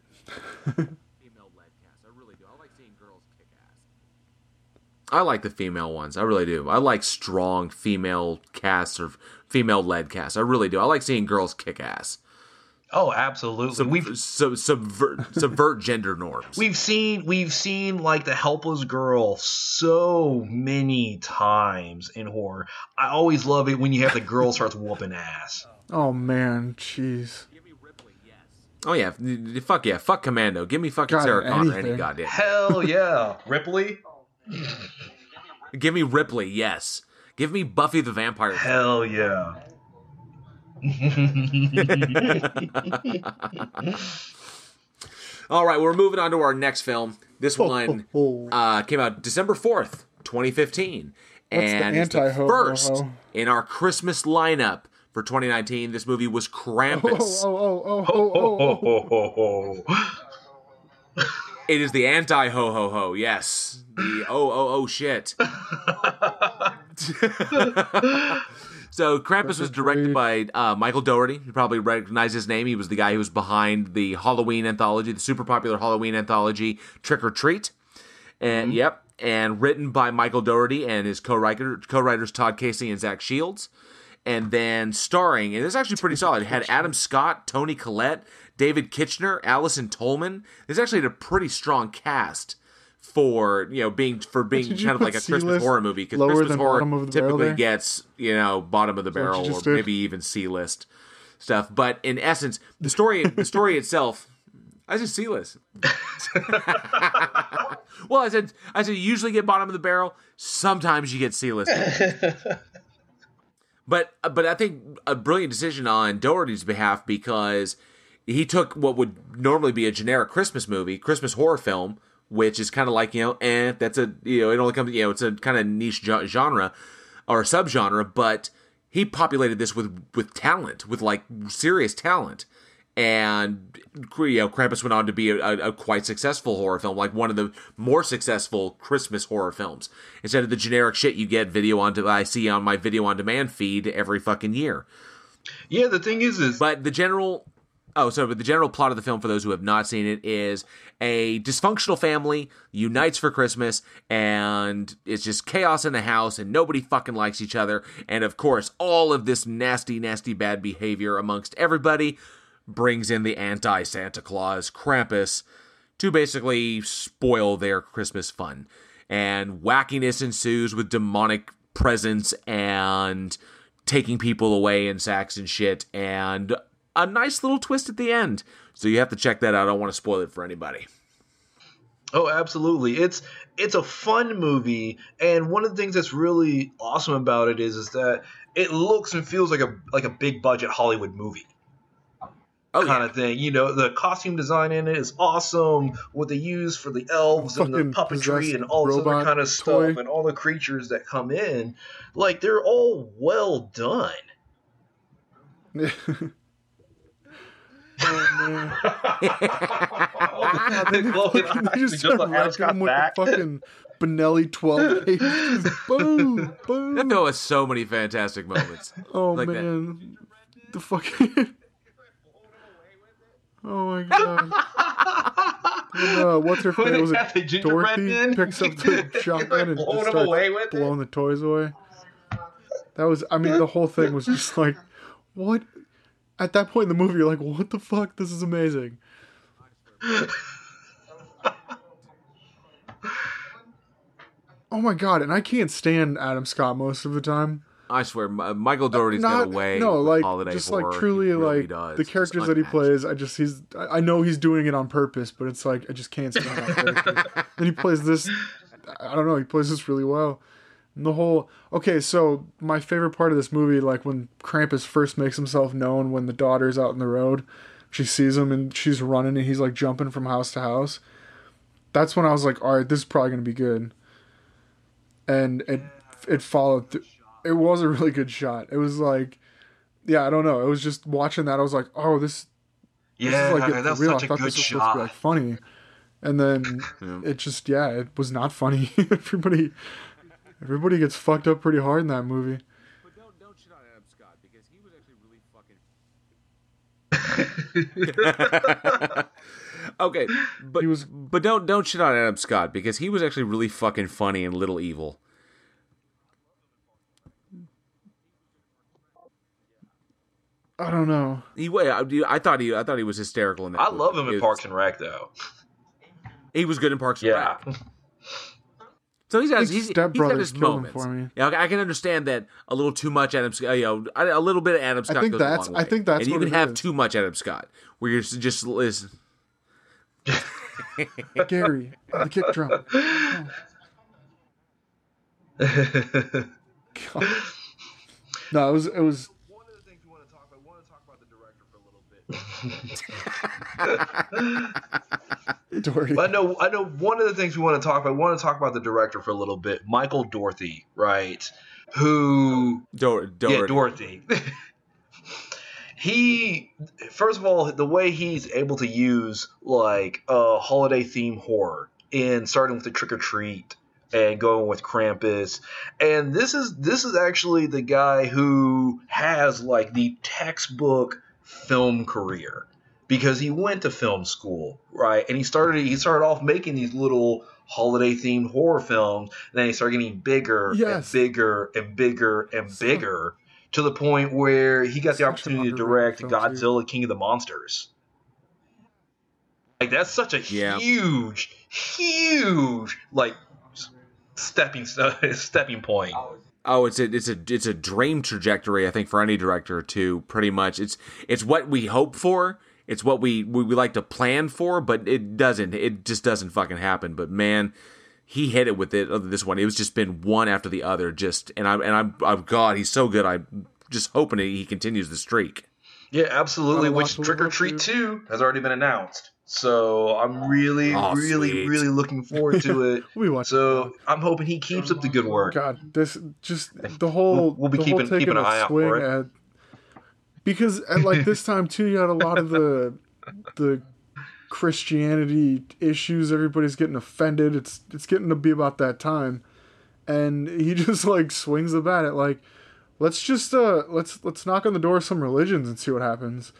female led cast. I really do. I like seeing girls kick ass. I like the female ones. I really do. I like strong female casts or female led casts. I really do. I like seeing girls kick ass. Oh, absolutely. Sub- we've sub- subvert subvert gender norms. we've seen we've seen like the helpless girl so many times in horror. I always love it when you have the girl starts whooping ass. Oh man, jeez. Give me Ripley, yes. Oh yeah, fuck yeah, fuck Commando. Give me fucking God, Sarah Connor any goddamn. Hell yeah, Ripley. Give me Ripley, yes. Give me Buffy the Vampire. Hell yeah. All right, we're moving on to our next film. This one uh, came out December fourth, twenty fifteen, That's the and it's the first in our Christmas lineup for 2019. This movie was Oh, Krampus. oh, oh, oh, oh, oh, oh, oh. It is the anti ho ho ho. Yes, the oh oh oh shit. so Krampus was directed by uh, Michael Dougherty. You probably recognize his name. He was the guy who was behind the Halloween anthology, the super popular Halloween anthology Trick 'r Treat. And yep, and written by Michael Dougherty and his co-writer co-writers Todd Casey and Zach Shields. and then starring, and it's actually pretty solid. It had Adam Scott, Toni Collette, David Koechner, Allison Tolman. It's actually a pretty strong cast for you know being for being kind of like a Christmas horror movie because Christmas horror bottom of the barrel typically gets you know bottom of the barrel or maybe even C list stuff. But in essence, the story the story itself. I said C-list. well, I said I said you usually get bottom of the barrel. Sometimes you get C-list. But but I think a brilliant decision on Dougherty's behalf because he took what would normally be a generic Christmas movie, Christmas horror film, which is kind of like you know, eh, that's a you know, it only comes you know, it's a kind of niche genre or subgenre, but he populated this with with talent, with like serious talent. And you know, Krampus went on to be a, a, a quite successful horror film, like one of the more successful Christmas horror films. Instead of the generic shit you get video on I see on my video on demand feed every fucking year. Yeah, the thing is, is But the general oh, so the general plot of the film for those who have not seen it is a dysfunctional family unites for Christmas and it's just chaos in the house and nobody fucking likes each other. And of course, all of this nasty, nasty bad behavior amongst everybody brings in the anti Santa Claus, Krampus, to basically spoil their Christmas fun. And wackiness ensues with demonic presence and taking people away in sacks and shit, and a nice little twist at the end. So you have to check that out. I don't want to spoil it for anybody. Oh, absolutely. It's it's a fun movie, and one of the things that's really awesome about it is is that it looks and feels like a like a big budget Hollywood movie Oh, kind yeah. of thing. You know, the costume design in it is awesome. What they use for the elves and the puppetry and all this other kind of stuff, toy. and all the creatures that come in, like they're all well done. oh man. They blow it up. just Just start like Alex wrecking him with got the fucking Benelli 12 pages. boom, That boom. film has so many fantastic moments. Oh like that. man. The fucking. oh my god. Uh, what's her When face? Was it gingerbread Dorothy men, picks up the they're, shotgun and blowing just starts away with it. blowing the toys away? That was, I mean, the whole thing was just like, what? At that point in the movie, you're like, what the fuck? This is amazing. Oh my god! And I can't stand Adam Scott most of the time. I swear, M- uh, Michael Dougherty's got Not away. no, like holiday just horror. like truly really like does. the characters that he plays. I just he's I I know he's doing it on purpose, but it's like I just can't stand that character. then he plays this. I don't know. He plays this really well. The whole okay. So my favorite part of this movie, like when Krampus first makes himself known, when the daughter's out in the road, she sees him and she's running and he's like jumping from house to house. That's when I was like, all right, this is probably gonna be good. And it it followed. Th- it was a really good shot. It was like, yeah, I don't know. It was just watching that. I was like, oh, this, this Yeah, is like that's real. such I a thought good this was supposed to be shot. like funny, and then Yeah. it just yeah, it was not funny. everybody, everybody gets fucked up pretty hard in that movie. But don't don't shit on Adam Scott because he was actually really fucking. okay, but He was- but don't don't shit on Adam Scott because he was actually really fucking funny in Little Evil. I don't know. He wa- I, I thought he I thought he was hysterical in that. I movie. love him in Parks and Rec though. He was good in Parks and Yeah. Rec. So he's got His he's, he's got stepbrothers his killed him moments. for me. Yeah, I can understand that a little too much Adam Scott. You know, a little bit of Adam Scott. think goes a that's- I think that's and you can have is. too much Adam Scott, where you're just is. Gary, the kick drum. Oh, God. No, it was it was One of the things we want to talk about, we want to talk about the director for a little bit. Dory. I know, I know. One of the things we want to talk about, we want to talk about the director for a little bit, Michael Dorothy, right? Who Dor- Dougherty. Yeah, Dorothy. he, first of all, the way he's able to use like a holiday theme horror in starting with the trick or treat and going with Krampus, and this is this is actually the guy who has like the textbook film career because he went to film school, right? And he started he started off making these little holiday themed horror films, and then he started getting bigger Yes. and bigger and bigger and So- bigger to the point where he got the opportunity to direct film, too. Godzilla King of the Monsters. Like that's such a Yeah. huge, huge like s- stepping stepping point. Oh, it's a it's a it's a dream trajectory. I think for any director to pretty much it's it's what we hope for. It's what we, we we like to plan for, but it doesn't. It just doesn't fucking happen. But man, he hit it with it. uh, This one, it was just been one after the other. Just and I and I'm, I'm God, he's so good. I'm just hoping he continues the streak. Yeah, absolutely. Got a lot Which Trick 'r Treat to. Two has already been announced. So I'm really, Oh, really, sweet. really looking forward to it. We watch. So I'm hoping he keeps up the good work. God, this just the whole. We'll be the whole keeping- keeping an eye out for it. At, because at like this time too, you had a lot of the the Christianity issues. Everybody's getting offended. It's it's getting to be about that time, and he just like swings the bat at like, let's just uh let's let's knock on the door of some religions and see what happens.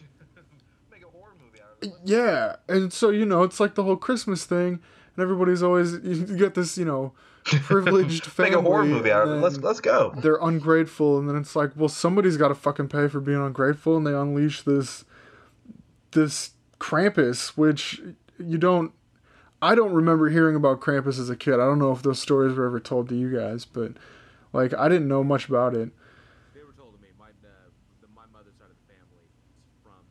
Make a horror movie out of it. Yeah, and so you know, it's like the whole Christmas thing, and everybody's always you get this, you know, privileged family. Make a horror movie out of it. Let's let's go. They're ungrateful, and then it's like, well, somebody's got to fucking pay for being ungrateful, and they unleash this, this Krampus, which you don't. I don't remember hearing about Krampus as a kid. I don't know if those stories were ever told to you guys, but like I didn't know much about it. They were told to me. My uh, the, my mother's side of the family is from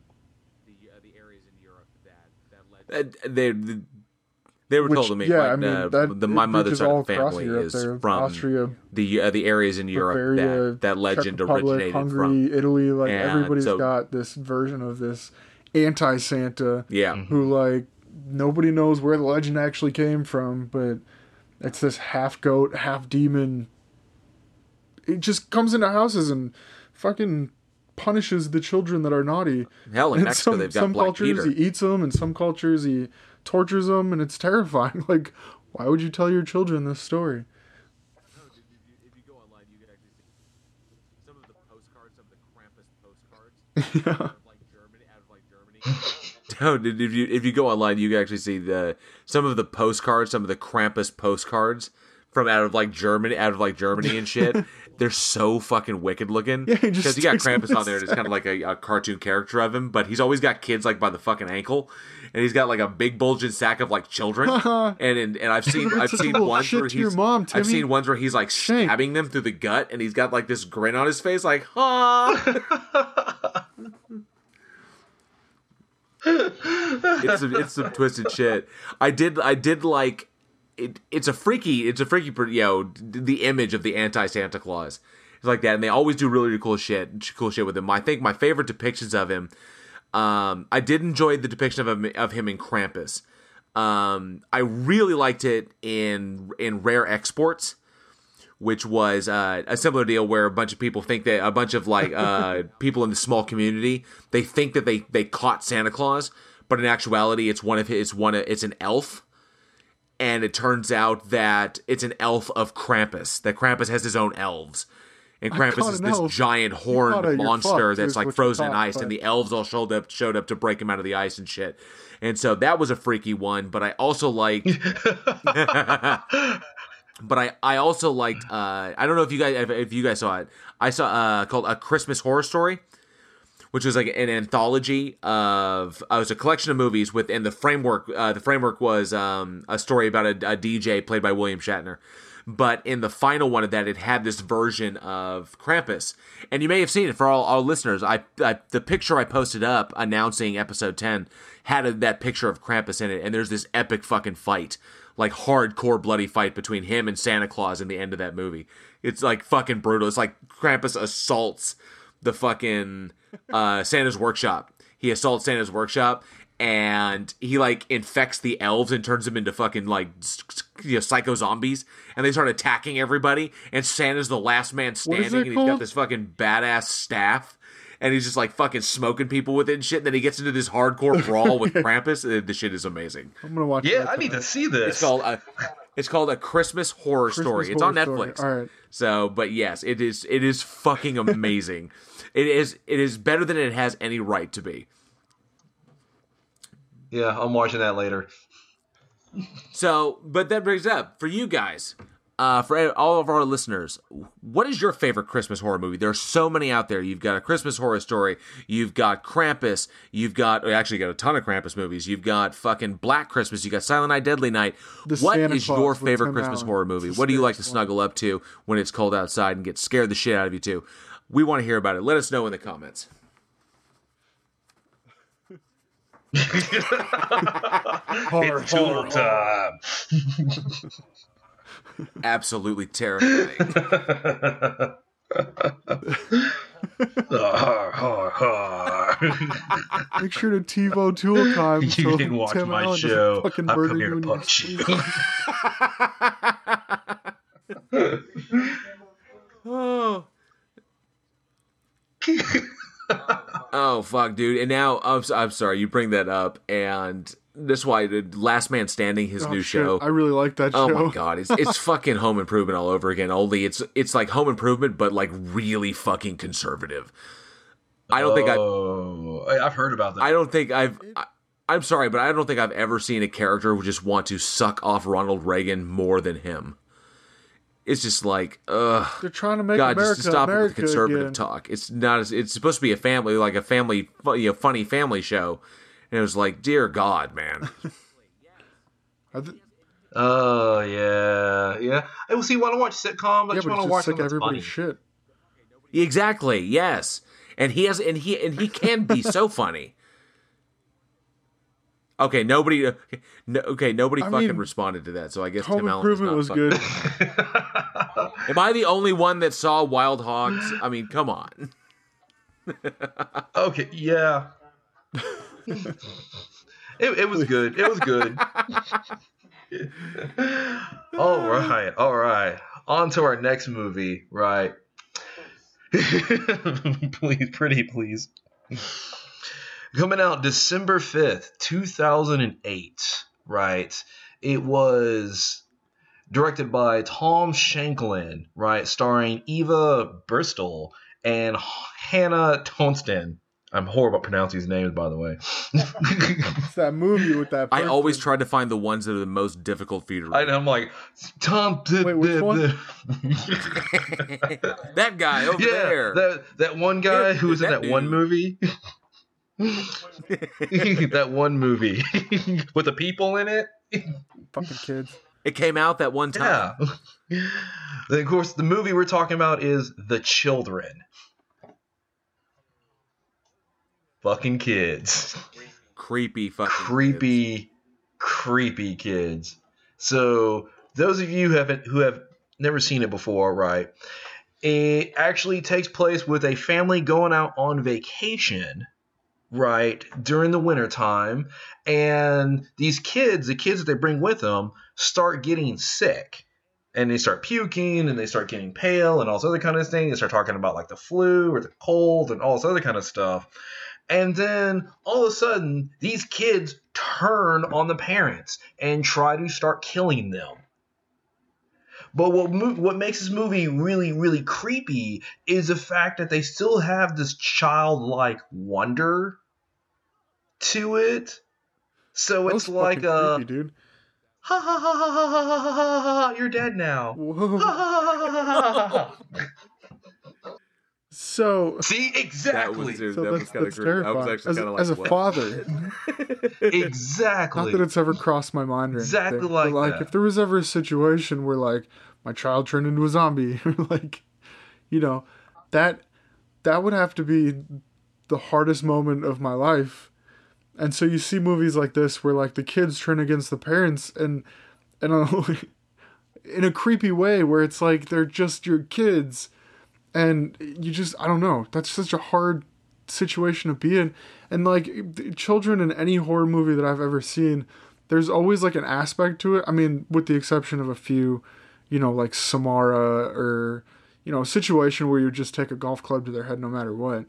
the uh, the areas in Europe that that led. they they were Which, told to me. yeah, my, I mean, uh, that- the it my mother's side of the across family is there. from Austria, the uh, the areas in Europe Bavaria, that that Czech legend Republic, originated Hungary, from. Italy, like And everybody's so- got this version of this anti-Santa Yeah, who like nobody knows where the legend actually came from, but it's this half goat, half demon. It just comes into houses and fucking punishes the children that are naughty. hell in In Mexico some, they've got some Black cultures Peter. he eats them, and some cultures he tortures them, and it's terrifying. Like, why would you tell your children this story? If you go online, you can actually see some of the postcards, of the Krampus postcards yeah. out of like Germany, out of like Germany. No, if you if you go online, you can actually see the some of the postcards, some of the Krampus postcards from out of like Germany, out of like Germany and shit. They're so fucking wicked looking. Yeah, he because you got Krampus on there, and it's kind of like a, a cartoon character of him, but he's always got kids like by the fucking ankle, and he's got like a big bulging sack of like children. and and, and I've seen I've seen ones where he's mom, I've seen ones where he's like Shame. stabbing them through the gut, and he's got like this grin on his face, like huh. it's some, it's some twisted shit. I did I did like it. It's a freaky. It's a freaky. You know, the image of the anti Santa Claus. It's like that, and they always do really, really cool shit. Cool shit with him. I think my favorite depictions of him. Um, I did enjoy the depiction of him of him in Krampus. Um, I really liked it in in Rare Exports which was uh, a similar deal where a bunch of people think that a bunch of like uh, people in the small community they think that they they caught Santa Claus, but in actuality it's one of his it's one of, it's an elf, and it turns out that it's an elf of Krampus. That Krampus has his own elves. And Krampus is this elf. giant caught horned monster that's like what you frozen in caught, ice, but- and the elves all showed up showed up to break him out of the ice and shit. And so that was a freaky one. But I also liked but I, I also liked uh, I don't know if you guys if, if you guys saw it I saw uh, called a Christmas horror story which was like an anthology of uh, it was a collection of movies with and the framework uh, the framework was um, a story about a, a DJ played by William Shatner. But in the final one of that it had this version of Krampus. And you may have seen it for all our listeners. I, I the picture I posted up announcing episode 10 had a, that picture of Krampus in it. And there's this epic fucking fight like hardcore bloody fight between him and Santa Claus in the end of that movie. It's like fucking brutal. It's like Krampus assaults the fucking uh, Santa's workshop. He assaults Santa's workshop and he like infects the elves and turns them into fucking like s- s- you know, psycho zombies and they start attacking everybody and Santa's the last man standing and he's got this fucking badass staff and he's just like fucking smoking people with it and shit and then he gets into this hardcore brawl with Krampus and the shit is amazing. I'm gonna watch. Yeah, that I need to see this. It's called a it's called a Christmas horror Christmas story. It's horror on story. Netflix. All right. So, but yes, it is it is fucking amazing. it is it is better than it has any right to be. yeah, I'm watching that later. So, but that brings up for you guys, uh, for all of our listeners, what is your favorite Christmas horror movie? There are so many out there. You've got a Christmas horror story. You've got Krampus. You've got well, actually you got a ton of Krampus movies. You've got fucking Black Christmas. You got Silent Night, Deadly Night. The what Santa is Claus your favorite Tim Christmas Allen. horror movie? It's What do you like to one. snuggle up to when it's cold outside and get scared the shit out of you too? We want to hear about it. Let us know in the comments. Horror, Tool horror, time. Absolutely terrifying. har, har, har. Make sure to TiVo Tool time. You so didn't watch Tim my Allen doesn't show. Fucking I've murder come here you to in your punch you. sleep. oh. oh fuck, dude! And now I'm, s- I'm sorry you bring that up, and that's why the Last Man Standing, his Oh, new shit, show. I really like that Oh show. my god, it's it's fucking Home Improvement all over again. Only it's it's like Home Improvement, but like really fucking conservative. I don't think I Oh, I- I've heard about that. I don't think I've. I, I'm sorry, but I don't think I've ever seen a character who just want to suck off Ronald Reagan more than him. It's just like, ugh. They're trying to make God, America just to stop America with the conservative again. talk. It's not. As, it's supposed to be a family, like a family, you know, funny family show, and it was like, dear God, man. I th- Oh yeah, yeah. I will see. Want to watch sitcoms? I yeah, just want to watch just like funny. everybody's shit. exactly. Yes, and he has, and he, and he can be so funny. Okay, nobody. Okay, no, okay, nobody I fucking mean, responded to that. So I guess Home Tim Allen Improvement was fuck- good. Am I the only one that saw Wild Hogs? I mean, come on. Okay, yeah. It, it was good. It was good. all right, all right. On to our next movie, right? please, pretty please. Coming out December 5th, 2008, right? It was directed by Tom Shanklin, right? Starring Eva Bristol and Hannah Tonston. I'm horrible at pronouncing these names, by the way. It's that movie with that. I always try to find the ones that are the most difficult for you to read. I know, I'm like, Tom. Wait, which one? that guy over yeah, there. that that one guy Yeah, who was in that that one movie. that one movie with the people in it. fucking kids. It came out that one time. Yeah. then of course the movie we're talking about is The Children. Fucking kids. Creepy fucking kids. creepy, creepy kids. So those of you who haven't who have never seen it before, right? It actually takes place with a family going out on vacation, right, during the winter time, and these kids, the kids that they bring with them, start getting sick. And they start puking and they start getting pale and all this other kind of thing. They start talking about like the flu or the cold and all this other kind of stuff. And then all of a sudden, these kids turn on the parents and try to start killing them. But what what makes this movie really really creepy is the fact that they still have this childlike wonder to it. So it's like a creepy, dude. ha ha ha ha ha ha ha ha ha ha you're dead now. Ha, Whoa. ha, ha, ha, ha, ha, ha. So, See That exactly, was, so that was that's, kind of that's creepy. I was actually As, kind of like, as a what? father, exactly. not that it's ever crossed my mind or Exactly anything, like like that. if there was ever a situation where like my child turned into a zombie, or like, you know, that that would have to be the hardest moment of my life. And so you see movies like this where like the kids turn against the parents and and in a creepy way where it's like they're just your kids and you just I don't know. That's such a hard situation to be in. And like children in any horror movie that I've ever seen there's always like an aspect to it. I mean with the exception of a few you know like Samara or you know a situation where you just take a golf club to their head no matter what.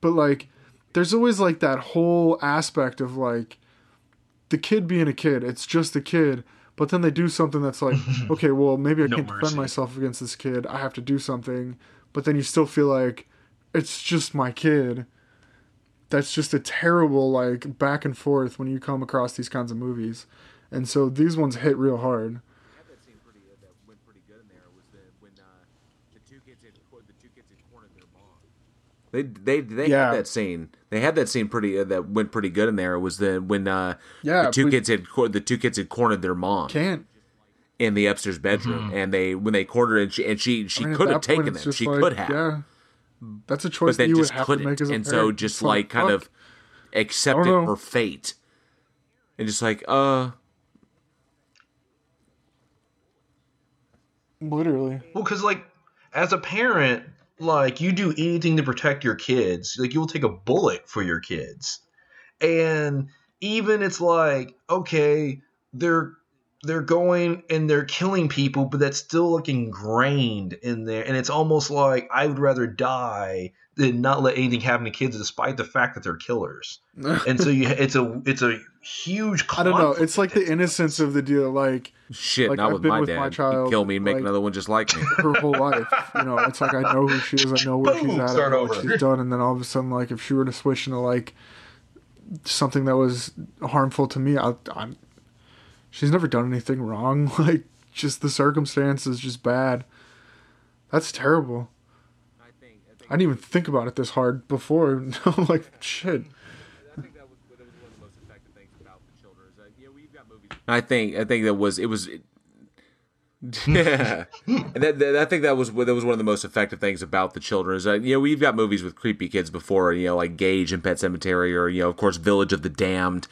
But like there's always like that whole aspect of like the kid being a kid. It's just a kid. But then they do something that's like okay well maybe i No can't mercy. defend myself against this kid. I have to do something but then you still feel like it's just my kid. That's just a terrible like back and forth when you come across these kinds of movies, and so these ones hit real hard. They they they yeah. had that scene. They had that scene pretty uh, that went pretty good in there. It was the when uh, yeah, the two kids had the two kids had cornered their mom. Can't in the upstairs bedroom, and they when they cornered her and she and she she I mean, could have taken it's them. She like, could have, Yeah. That's a but choice they that you just have couldn't, make as a and so just It's like kind fuck. of accepted her fate, and just like uh. literally. Well, because like as a parent, like you do anything to protect your kids. Like you'll take a bullet for your kids, and even it's like okay, they're they're going and they're killing people, but that's still like ingrained in there, and it's almost like I would rather die than not let anything happen to kids, despite the fact that they're killers. And so you, it's a it's a huge. I don't know. It's like the innocence of the deal. Like Shit, Like, not I've with been my with dad. my He'd child, kill me and make like- another one just like me. her whole life, you know, it's like I know who she is. I know where she's Boom, at. I start know what she's done. And then all of a sudden, like if she were to switch into like something that was harmful to me, I, I'm. She's never done anything wrong. Like just the circumstances, just bad. That's terrible. I didn't even think about it this hard before. I'm like, shit. I think I think that was it was. yeah, and that, that, I think that was that was one of the most effective things about the children is that you know we've got movies with creepy kids before you know like Gage and Pet Sematary or you know of course Village of the Damned,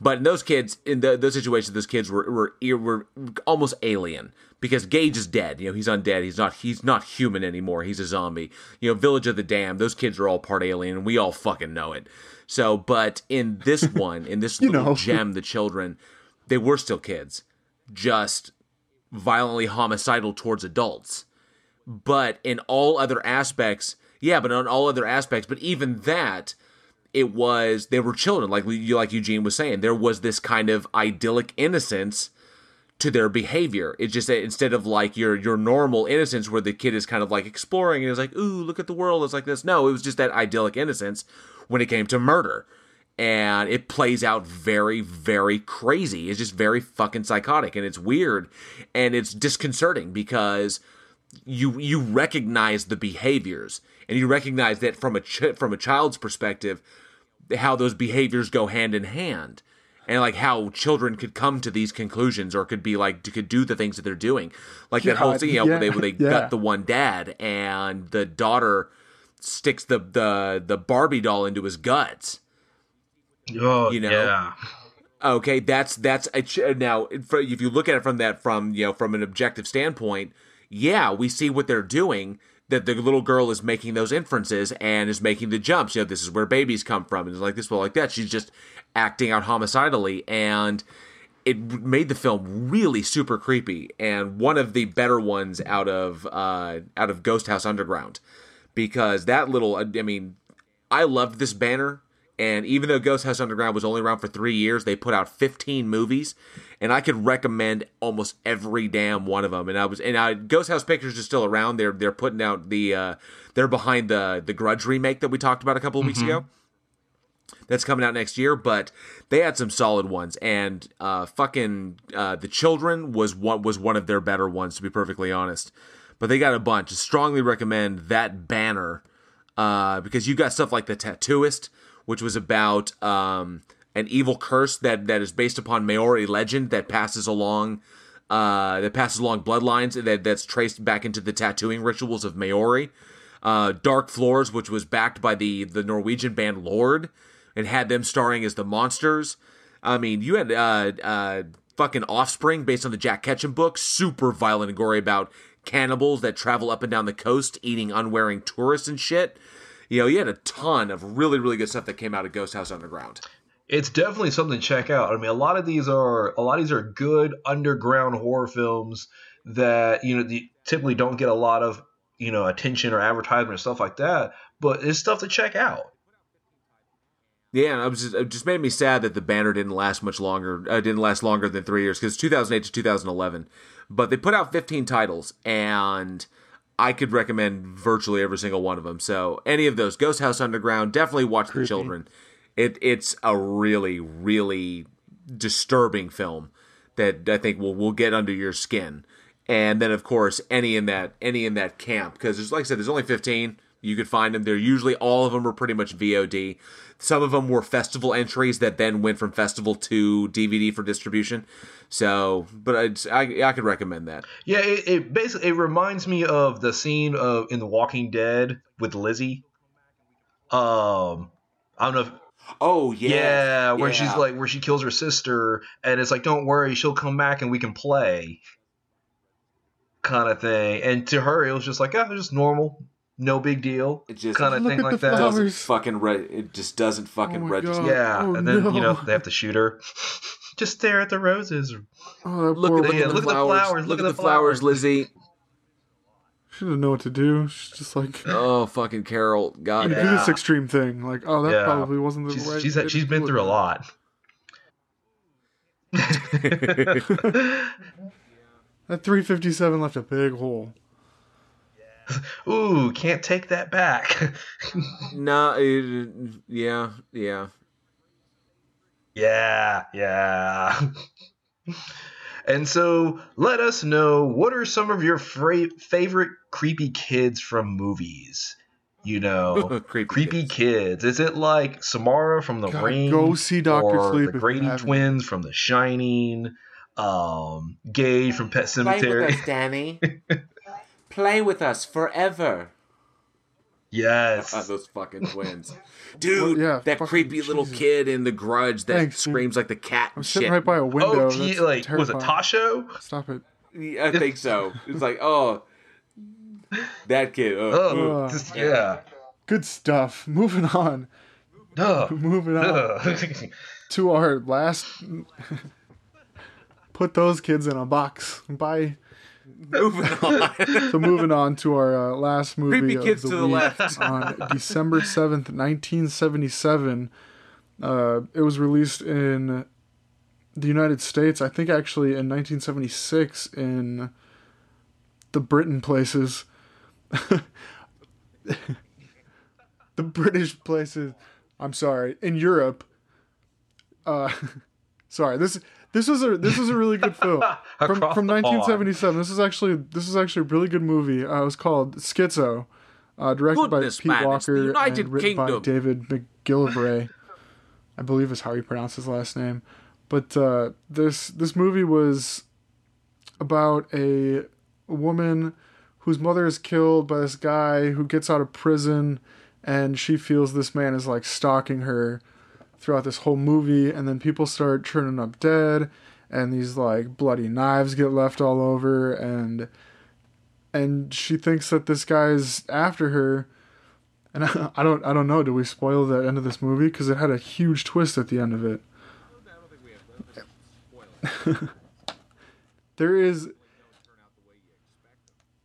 but in those kids in the, those situations those kids were were were almost alien because Gage is dead. You know he's undead. He's not he's not human anymore. He's a zombie. You know Village of the Damned those kids are all part alien and we all fucking know it. So but in this one in this little know. gem the children they were still kids just violently homicidal towards adults. But in all other aspects, yeah, but on all other aspects, but even that, it was they were children, like we- like Eugene was saying. There was this kind of idyllic innocence to their behavior. It's just that instead of like your your normal innocence where the kid is kind of like exploring and is like, ooh, look at the world, it's like this. No, it was just that idyllic innocence when it came to murder. And it plays out very, very crazy. It's just very fucking psychotic and it's weird and it's disconcerting because you you recognize the behaviors and you recognize that from a ch- from a child's perspective how those behaviors go hand in hand and like how children could come to these conclusions or could be like could do the things that they're doing like that whole God, thing you know, where they yeah, where they yeah. gut the one dad and the daughter sticks the the the Barbie doll into his guts Oh, you know? yeah. Okay, that's that's a ch- now for- if you look at it from that from you know from an objective standpoint, yeah, we see what they're doing. That the little girl is making those inferences and is making the jumps. You know, this is where babies come from, and it's like this, well, like that. She's just acting out homicidally, and it made the film really super creepy. And one of the better ones out of uh, out of Ghost House Underground, because that little, I mean, I loved this banner. And even though Ghost House Underground was only around for three years, they put out 15 movies, and I could recommend almost every damn one of them. And I was, and I, Ghost House Pictures is still around. They're they're putting out the, uh, they're behind the the Grudge remake that we talked about a couple of weeks ago. That's coming out next year, but they had some solid ones, and uh, fucking uh, the Children was one was one of their better ones, to be perfectly honest. But they got a bunch. Strongly recommend that banner uh, because you got stuff like the Tattooist, which was about um, an evil curse that that is based upon Maori legend that passes along uh, that passes along bloodlines that that's traced back into the tattooing rituals of Maori. Uh, Dark Floors, which was backed by the the Norwegian band Lord, and had them starring as the monsters. I mean, you had uh, uh, fucking Offspring based on the Jack Ketchum book, super violent and gory about cannibals that travel up and down the coast eating unwearing tourists and shit. You know, you had a ton of really, really good stuff that came out of Ghost House Underground. It's definitely something to check out. I mean, a lot of these are a lot of these are good underground horror films that you know typically don't get a lot of you know attention or advertisement or stuff like that. But it's stuff to check out. Yeah, and I was just, it just made me sad that the banner didn't last much longer. Uh, didn't last longer than three years because 2008 to 2011. But they put out 15 titles, and I could recommend virtually every single one of them. So any of those, Ghost House Underground, definitely watch The Children. It it's a really really disturbing film that I think will will get under your skin. And then of course any in that any in that camp because there's like I said there's only 15 You could find them. They're usually all of them are pretty much VOD. Some of them were festival entries that then went from festival to DVD for distribution. So, but I I could recommend that. Yeah, it, it basically it reminds me of the scene of in The Walking Dead with Lizzie. Um, I don't know. If, Oh yeah, yeah, where she's like where she kills her sister, and it's like, don't worry, she'll come back and we can play, kind of thing. And to her, it was just like, oh, just normal, no big deal, It just- kind of thing like that. flowers. doesn't fucking re- it just doesn't fucking Oh register. God. Yeah, Oh, and then you know they have to shoot her. just stare at the roses. Oh, Look at, look Yeah, at the look at the flowers. flowers, Look, look at the flowers, Lizzie. She doesn't know what to do. She's just like, Oh fucking Carol, God Yeah. do this extreme thing. Like, oh, that Yeah. probably wasn't the She's right. she's way she's been do through a lot. That 357 left a big hole. Ooh, can't take that back. nah, it, yeah, yeah. yeah, yeah. and so, let us know what are some of your fra- favorite creepy kids from movies. You know, Creepy creepy kids. kids. Is it like Samara from The God, Ring? go see Dr. or Sleep the Grady twins from The Shining? Um, Gage from Pet Sematary. Danny. Play with us forever. yes. Those fucking twins. Dude, Well, yeah, that fucking creepy little kid in the grudge that Thanks, dude. screams like the cat I'm and sitting shit. right by a window. oh, T- That's like was it terrifying. Toshio? Stop it. I think so. It's like, oh, that kid. Oh, Oh, Ugh. just- yeah. Good stuff. Moving on. Duh. Moving on Duh. to our last. Put those kids in a box. Bye. Moving on. So moving on to our uh, last movie Creepy of kids the to the week left. on December seventh, nineteen seventy seven. Uh, it was released in the United States. I think actually in nineteen seventy six in the Britain places. the British places. I'm sorry, in Europe. Uh, sorry. This this is a this was a really good film from from the pond. 1977. This is actually this is actually a really good movie. Uh, it was called Schizo, uh, directed Goodness, by Pete man, Walker United and written by David McGillivray. I believe is how you pronounce his last name. But uh, this this movie was about a woman whose mother is killed by this guy who gets out of prison and she feels this man is like stalking her throughout this whole movie and then people start turning up dead and these like bloody knives get left all over and and she thinks that this guy's after her. And I, I don't I don't know do we spoil the end of this movie? Because it had a huge twist at the end of it. There is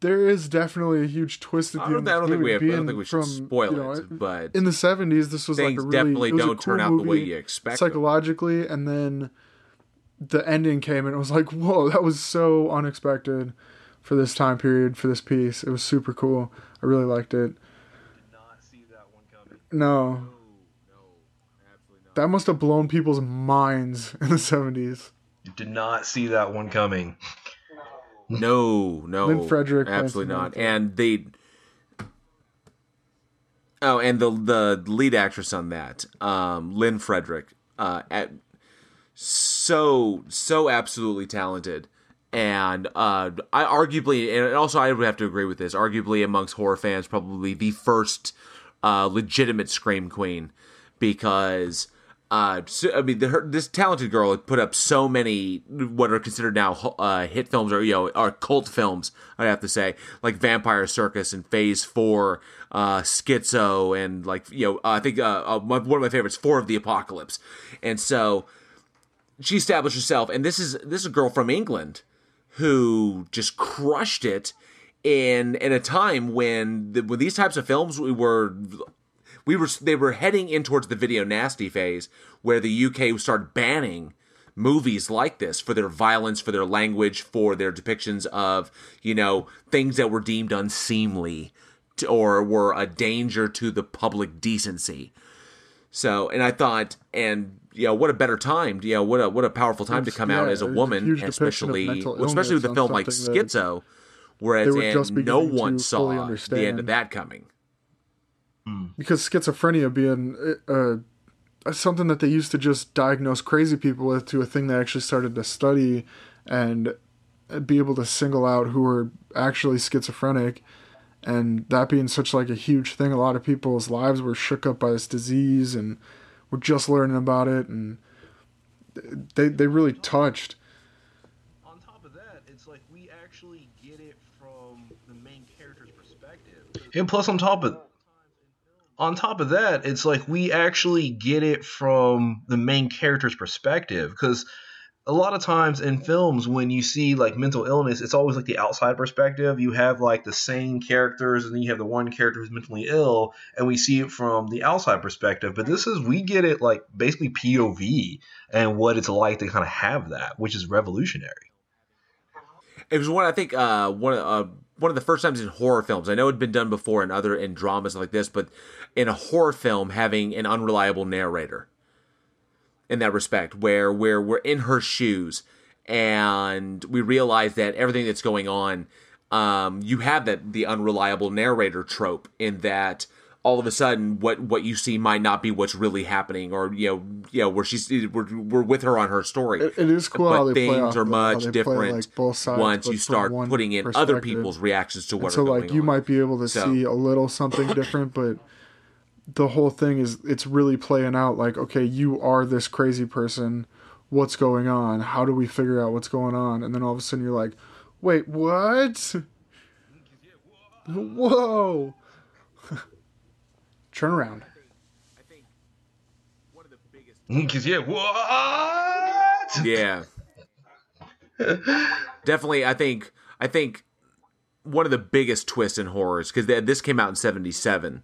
there is definitely a huge twist at the I don't, end I don't think we movie. have. I don't think we should from, spoil you know, it, but in the 70s this was like a really definitely it was a don't turn cool out the way you expect. them. psychologically and then the ending came and it was like whoa that was so unexpected for this time period for this piece it was super cool i really liked it I did not see that one coming. no that must have blown people's minds in the 70s You did not see that one coming. No, no, Lynne Frederick absolutely not. And they, oh, and the the lead actress on that, um, Lynne Frederick, uh, at so so absolutely talented, and uh, I arguably, and also I would have to agree with this, arguably amongst horror fans, probably the first uh, legitimate scream queen, because. Uh, so, I mean, the, her, this talented girl had put up so many what are considered now uh, hit films or you know or cult films. I have to say, like Vampire Circus and Phase Four, uh, Schizo, and like you know, I think uh, uh, one of my favorites, Four of the Apocalypse. And so she established herself, and this is this is a girl from England who just crushed it in in a time when the, when these types of films were we were they were heading in towards the video nasty phase where the UK started banning movies like this for their violence, for their language, for their depictions of you know things that were deemed unseemly to, or were a danger to the public decency. So, and I thought, and you know, what a better time, you know, what a what a powerful time to It's- come out as a a woman, huge and depiction of especially well, especially with a film like Schizo, whereas they were just and no one saw the end of that coming. Because schizophrenia being uh, uh, something that they used to just diagnose crazy people with to a thing they actually started to study and be able to single out who were actually schizophrenic. And that being such like a huge thing a lot of people's lives were shook up by this disease and were just learning about it and they they really touched. On top of that, it's like we actually get it from the main character's perspective. And plus, on top of on top of that, it's like we actually get it from the main character's perspective because a lot of times in films when you see like mental illness it's always like the outside perspective. You have like the same characters and then you have the one character who's mentally ill and we see it from the outside perspective. But this is we get it like basically pov and what it's like to kind of have that which is revolutionary. It was one I think uh, one uh, one of the first times in horror films. I know it'd been done before in other in dramas like this, but in a horror film having an unreliable narrator in that respect, where where we're in her shoes and we realize that everything that's going on, um, you have that the unreliable narrator trope in that all of a sudden what what you see might not be what's really happening or you know you know where she's we're, we're with her on her story. It- it is cool but things are much different like, both sides, once you start putting in other people's reactions to what so are like you might be able to So- see a little something different but the whole thing is it's really playing out like okay you are this crazy person. What's going on? How do we figure out what's going on? And then all of a sudden you're like wait what? Whoa. Turn around. Because yeah what? Yeah. Definitely i think i think one of the biggest twists in horrors because this came out in 77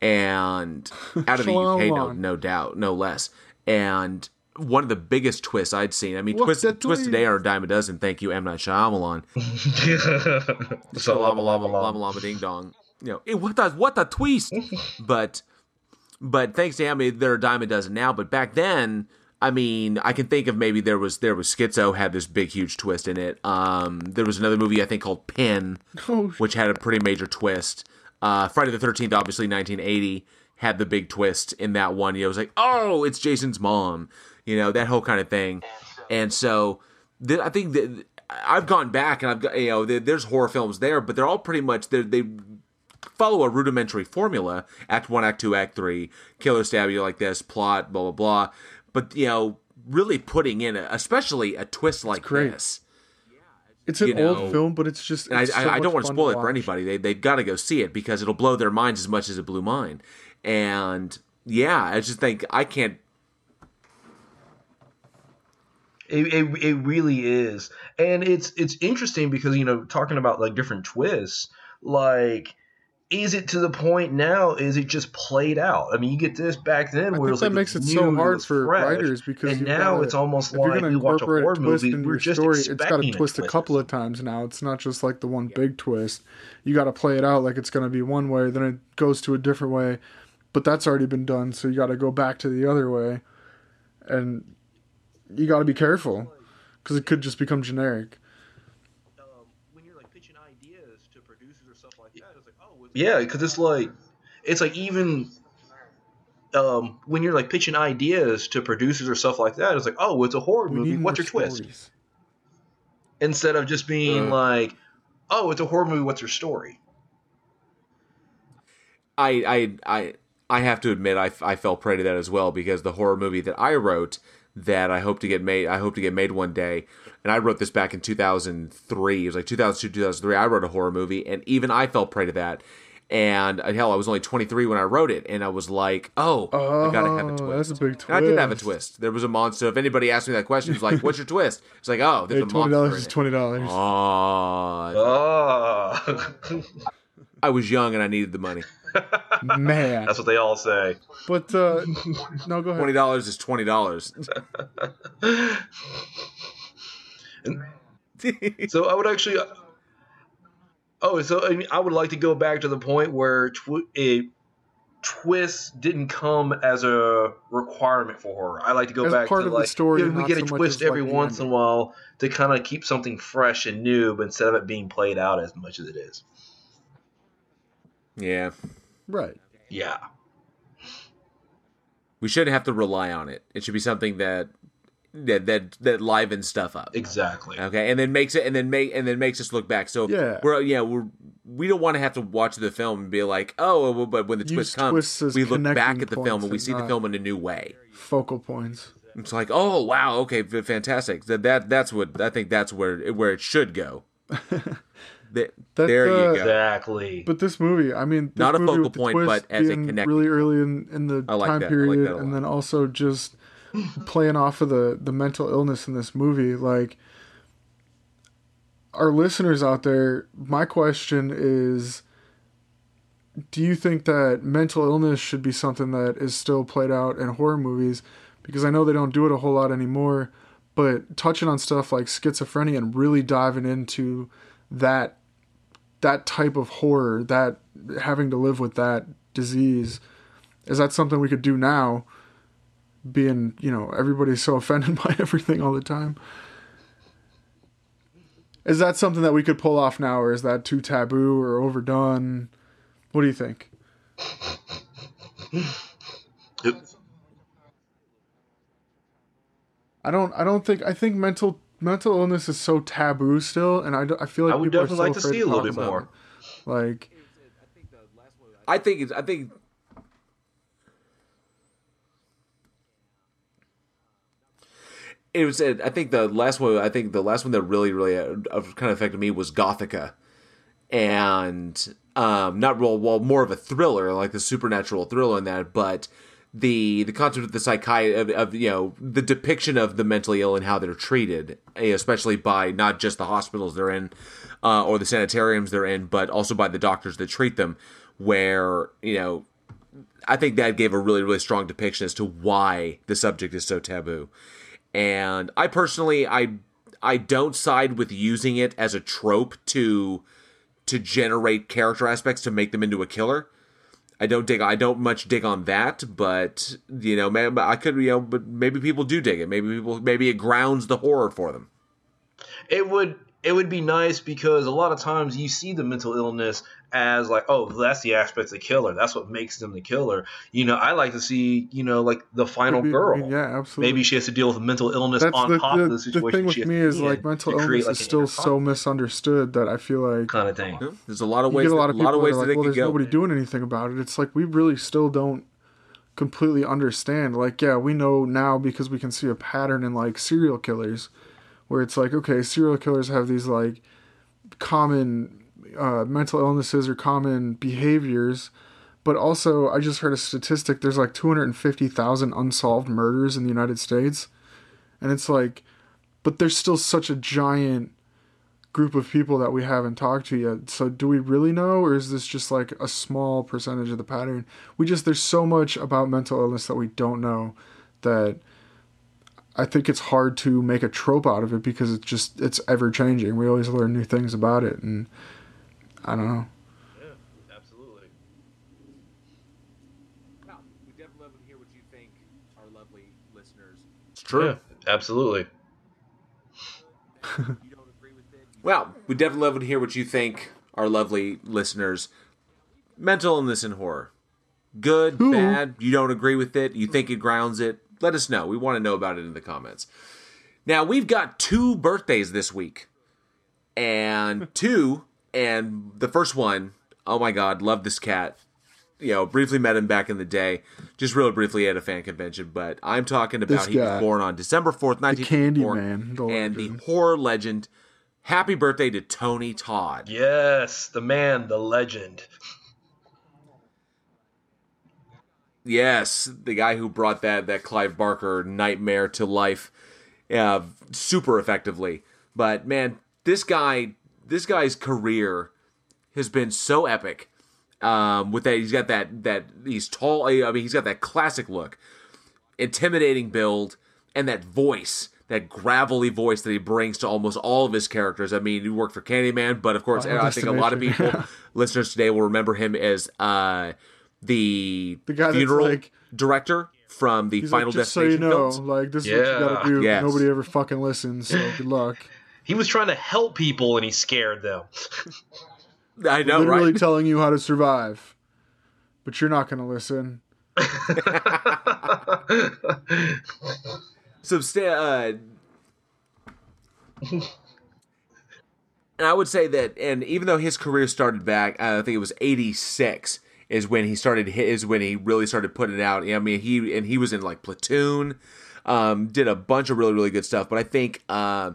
and out of the uk no, no doubt no less and one of the biggest twists I'd seen. I mean, What's twists, twist? today are a dime a dozen. Thank you, M Night Shyamalan. so Lama lama lama lama ding dong. You know, what the what the twist? but but thanks to him, they're a dime a dozen now. But back then, I mean, I can think of maybe there was there was Schizo had this big huge twist in it. Um, there was another movie I think called Pin, Oh, which had a pretty major twist. Uh, Friday the Thirteenth, obviously 1980, had the big twist in that one. You know, it was like, oh, it's Jason's mom. You know, that whole kind of thing. And so, th- I think that I've gone back and I've got you know, there- there's horror films there, but they're all pretty much they they follow a rudimentary formula: Act One, Act Two, Act Three, killer stab you like this, plot, blah blah blah. But you know, really putting in, a, especially a twist like great. this. It's an you know, old film but it's just it's I, so I, I don't want to fun spoil it for anybody. They they've got to go see it because it'll blow their minds as much as it blew mine. And yeah, I just think I can't. It, it, it really is, and it's it's interesting because you know talking about like different twists, like is it to the point now? Is it just played out? I mean, you get this back then I where think it's that like makes it new, so hard for fresh, writers because and now gotta- it's almost if you're like gonna watch a incorporate horror a twist movie, we're your just story, it's got to expecting twist a twist. couple of times now. It's not just like the one big twist. You got to play it out like it's going to be one way, then it goes to a different way. But that's already been done, so you got to go back to the other way, and you got to be careful because it could just become generic. um, when you're like pitching ideas to producers or stuff like that, it's like, oh, yeah, because it's like, it's like even um, when you're like pitching ideas to producers or stuff like that, it's like, oh, it's a horror We movie. What's your twist? Instead of just being Uh. like, oh, it's a horror movie. What's your story? I I I I have to admit I, I fell prey to that as well because the horror movie that I wrote that I hope to get made I hope to get made one day and I wrote this back in 2003 it was like 2002 2003 I wrote a horror movie and even I fell prey to that and uh, hell I was only 23 when I wrote it and I was like oh, I gotta have a Oh, twist that's a big and I did have a twist. twist there was a monster if anybody asked me that question it's like what's your twist it's like oh there's Hey, a twenty monster dollars is twenty dollars. Aw, Oh, I was young and I needed the money Man, that's what they all say. but uh, no, go ahead. twenty dollars is twenty dollars So I would actually. Oh, so I, mean, I would like to go back to the point where tw- a twist didn't come as a requirement for horror. I like to go As back part to of the like story, yeah, we get a so much twist every like, the once in a while to kind of keep something fresh and new, but instead of it being played out as much as it is. yeah Right. Yeah. We shouldn't have to rely on it. It should be something that that that that livens stuff up. Exactly. Okay, and then makes it, and then make, and then makes us look back. So Yeah. we're yeah we're we don't want to have to watch the film and be like, oh, well, but when the Use twist twists comes, we look back at the film and we see the film in a new way. Focal points. It's like, oh wow, okay, fantastic. That that that's what I think that's where where it should go. Th- That's, there you uh, go. Exactly. But this movie, I mean, this Not a movie focal point, twist but as a being really early in, in the I like time that. I like period, that a and then also just playing off of the the mental illness in this movie. Like our listeners out there, my question is: Do you think that mental illness should be something that is still played out in horror movies? Because I know they don't do it a whole lot anymore. But touching on stuff like schizophrenia and really diving into that that type of horror, that having to live with that disease, is that something we could do now? Being, you know, everybody's so offended by everything all the time. Is that something that we could pull off now, or is that too taboo or overdone? What do you think? I don't. I don't think. I think mental mental illness is so taboo still, and I, I feel like I would people are definitely so like to see a little talk bit about more. it. Like, I think it's, I think it was. uh, I think the last one. I think the last one that really, really uh, kind of affected me was Gothika, and um, not real well, more of a thriller, like the supernatural thriller in that, but the the concept of the psychiatry of, of you know the depiction of the mentally ill and how they're treated, eh, especially by not just the hospitals they're in uh, or the sanitariums they're in, but also by the doctors that treat them, where you know I think that gave a really, really strong depiction as to why the subject is so taboo. And I personally, I, I don't side with using it as a trope to, to generate character aspects to make them into a killer. I don't dig. I don't much dig on that, but you know, I could, you know, but maybe people do dig it. Maybe people, maybe it grounds the horror for them. it would it would be nice because a lot of times you see the mental illness as like oh that's the aspect of killer that's what makes them the killer you know i like to see you know like the final Maybe- girl yeah, absolutely. maybe she has to deal with mental illness that's on the, top the, of the the thing with me is like mental to create, illness like, is still so misunderstood that I feel like kind of thing There's a lot of you ways. get a lot of people lot of that ways are that like, they well, could there's go. nobody doing anything about it. It's like we really still don't completely understand. Like, yeah, we know now because we can see a pattern in like serial killers, where it's like, okay, serial killers have these like common uh, mental illnesses or common behaviors. But also, I just heard a statistic. There's like 250,000 unsolved murders in the United States, and it's like, but there's still such a giant group of people that we haven't talked to yet. So do we really know or is this just like a small percentage of the pattern? We just there's so much about mental illness that we don't know that I think it's hard to make a trope out of it because it's just it's ever changing. We always learn new things about it and I don't know. Yeah, absolutely Well, we definitely love to hear what you think, our lovely listeners. It's true. yeah absolutely uh, Well, we definitely love to hear what you think, our lovely listeners. Mental illness and horror. Good, Ooh. bad, you don't agree with it, you think it grounds it. Let us know. We want to know about it in the comments. Now, we've got two birthdays this week. And two, and the first one, oh my god, love this cat. You know, briefly met him back in the day, just real briefly at a fan convention. But I'm talking about This he was born on December 4th, Candy 1954. Man, the and the horror legend. Happy birthday to Tony Todd. yes the man the legend Yes, the guy who brought that that Clive Barker nightmare to life, uh, super effectively. But man, this guy, this guy's career has been so epic. Um, with that, he's got that that he's tall. I mean, he's got that classic look, intimidating build, and that voice, that gravelly voice that he brings to almost all of his characters. I mean, he worked for Candyman, but of course, Final I think a lot of Destination, people, listeners today, will remember him as uh, the, The guy funeral like- director from the He's Final like, just so you Destination know, films. like this is what you gotta do. Yes. Nobody ever fucking listens, so good luck. He was trying to help people and he scared them I know, Literally right? telling you how to survive. but you're not gonna listen. So, uh, and I would say that, and even though his career started back, I think it was '86 is when he started. Is when he really started putting it out. I mean, he and he was in like Platoon, um, did a bunch of really really good stuff. But I think. Uh,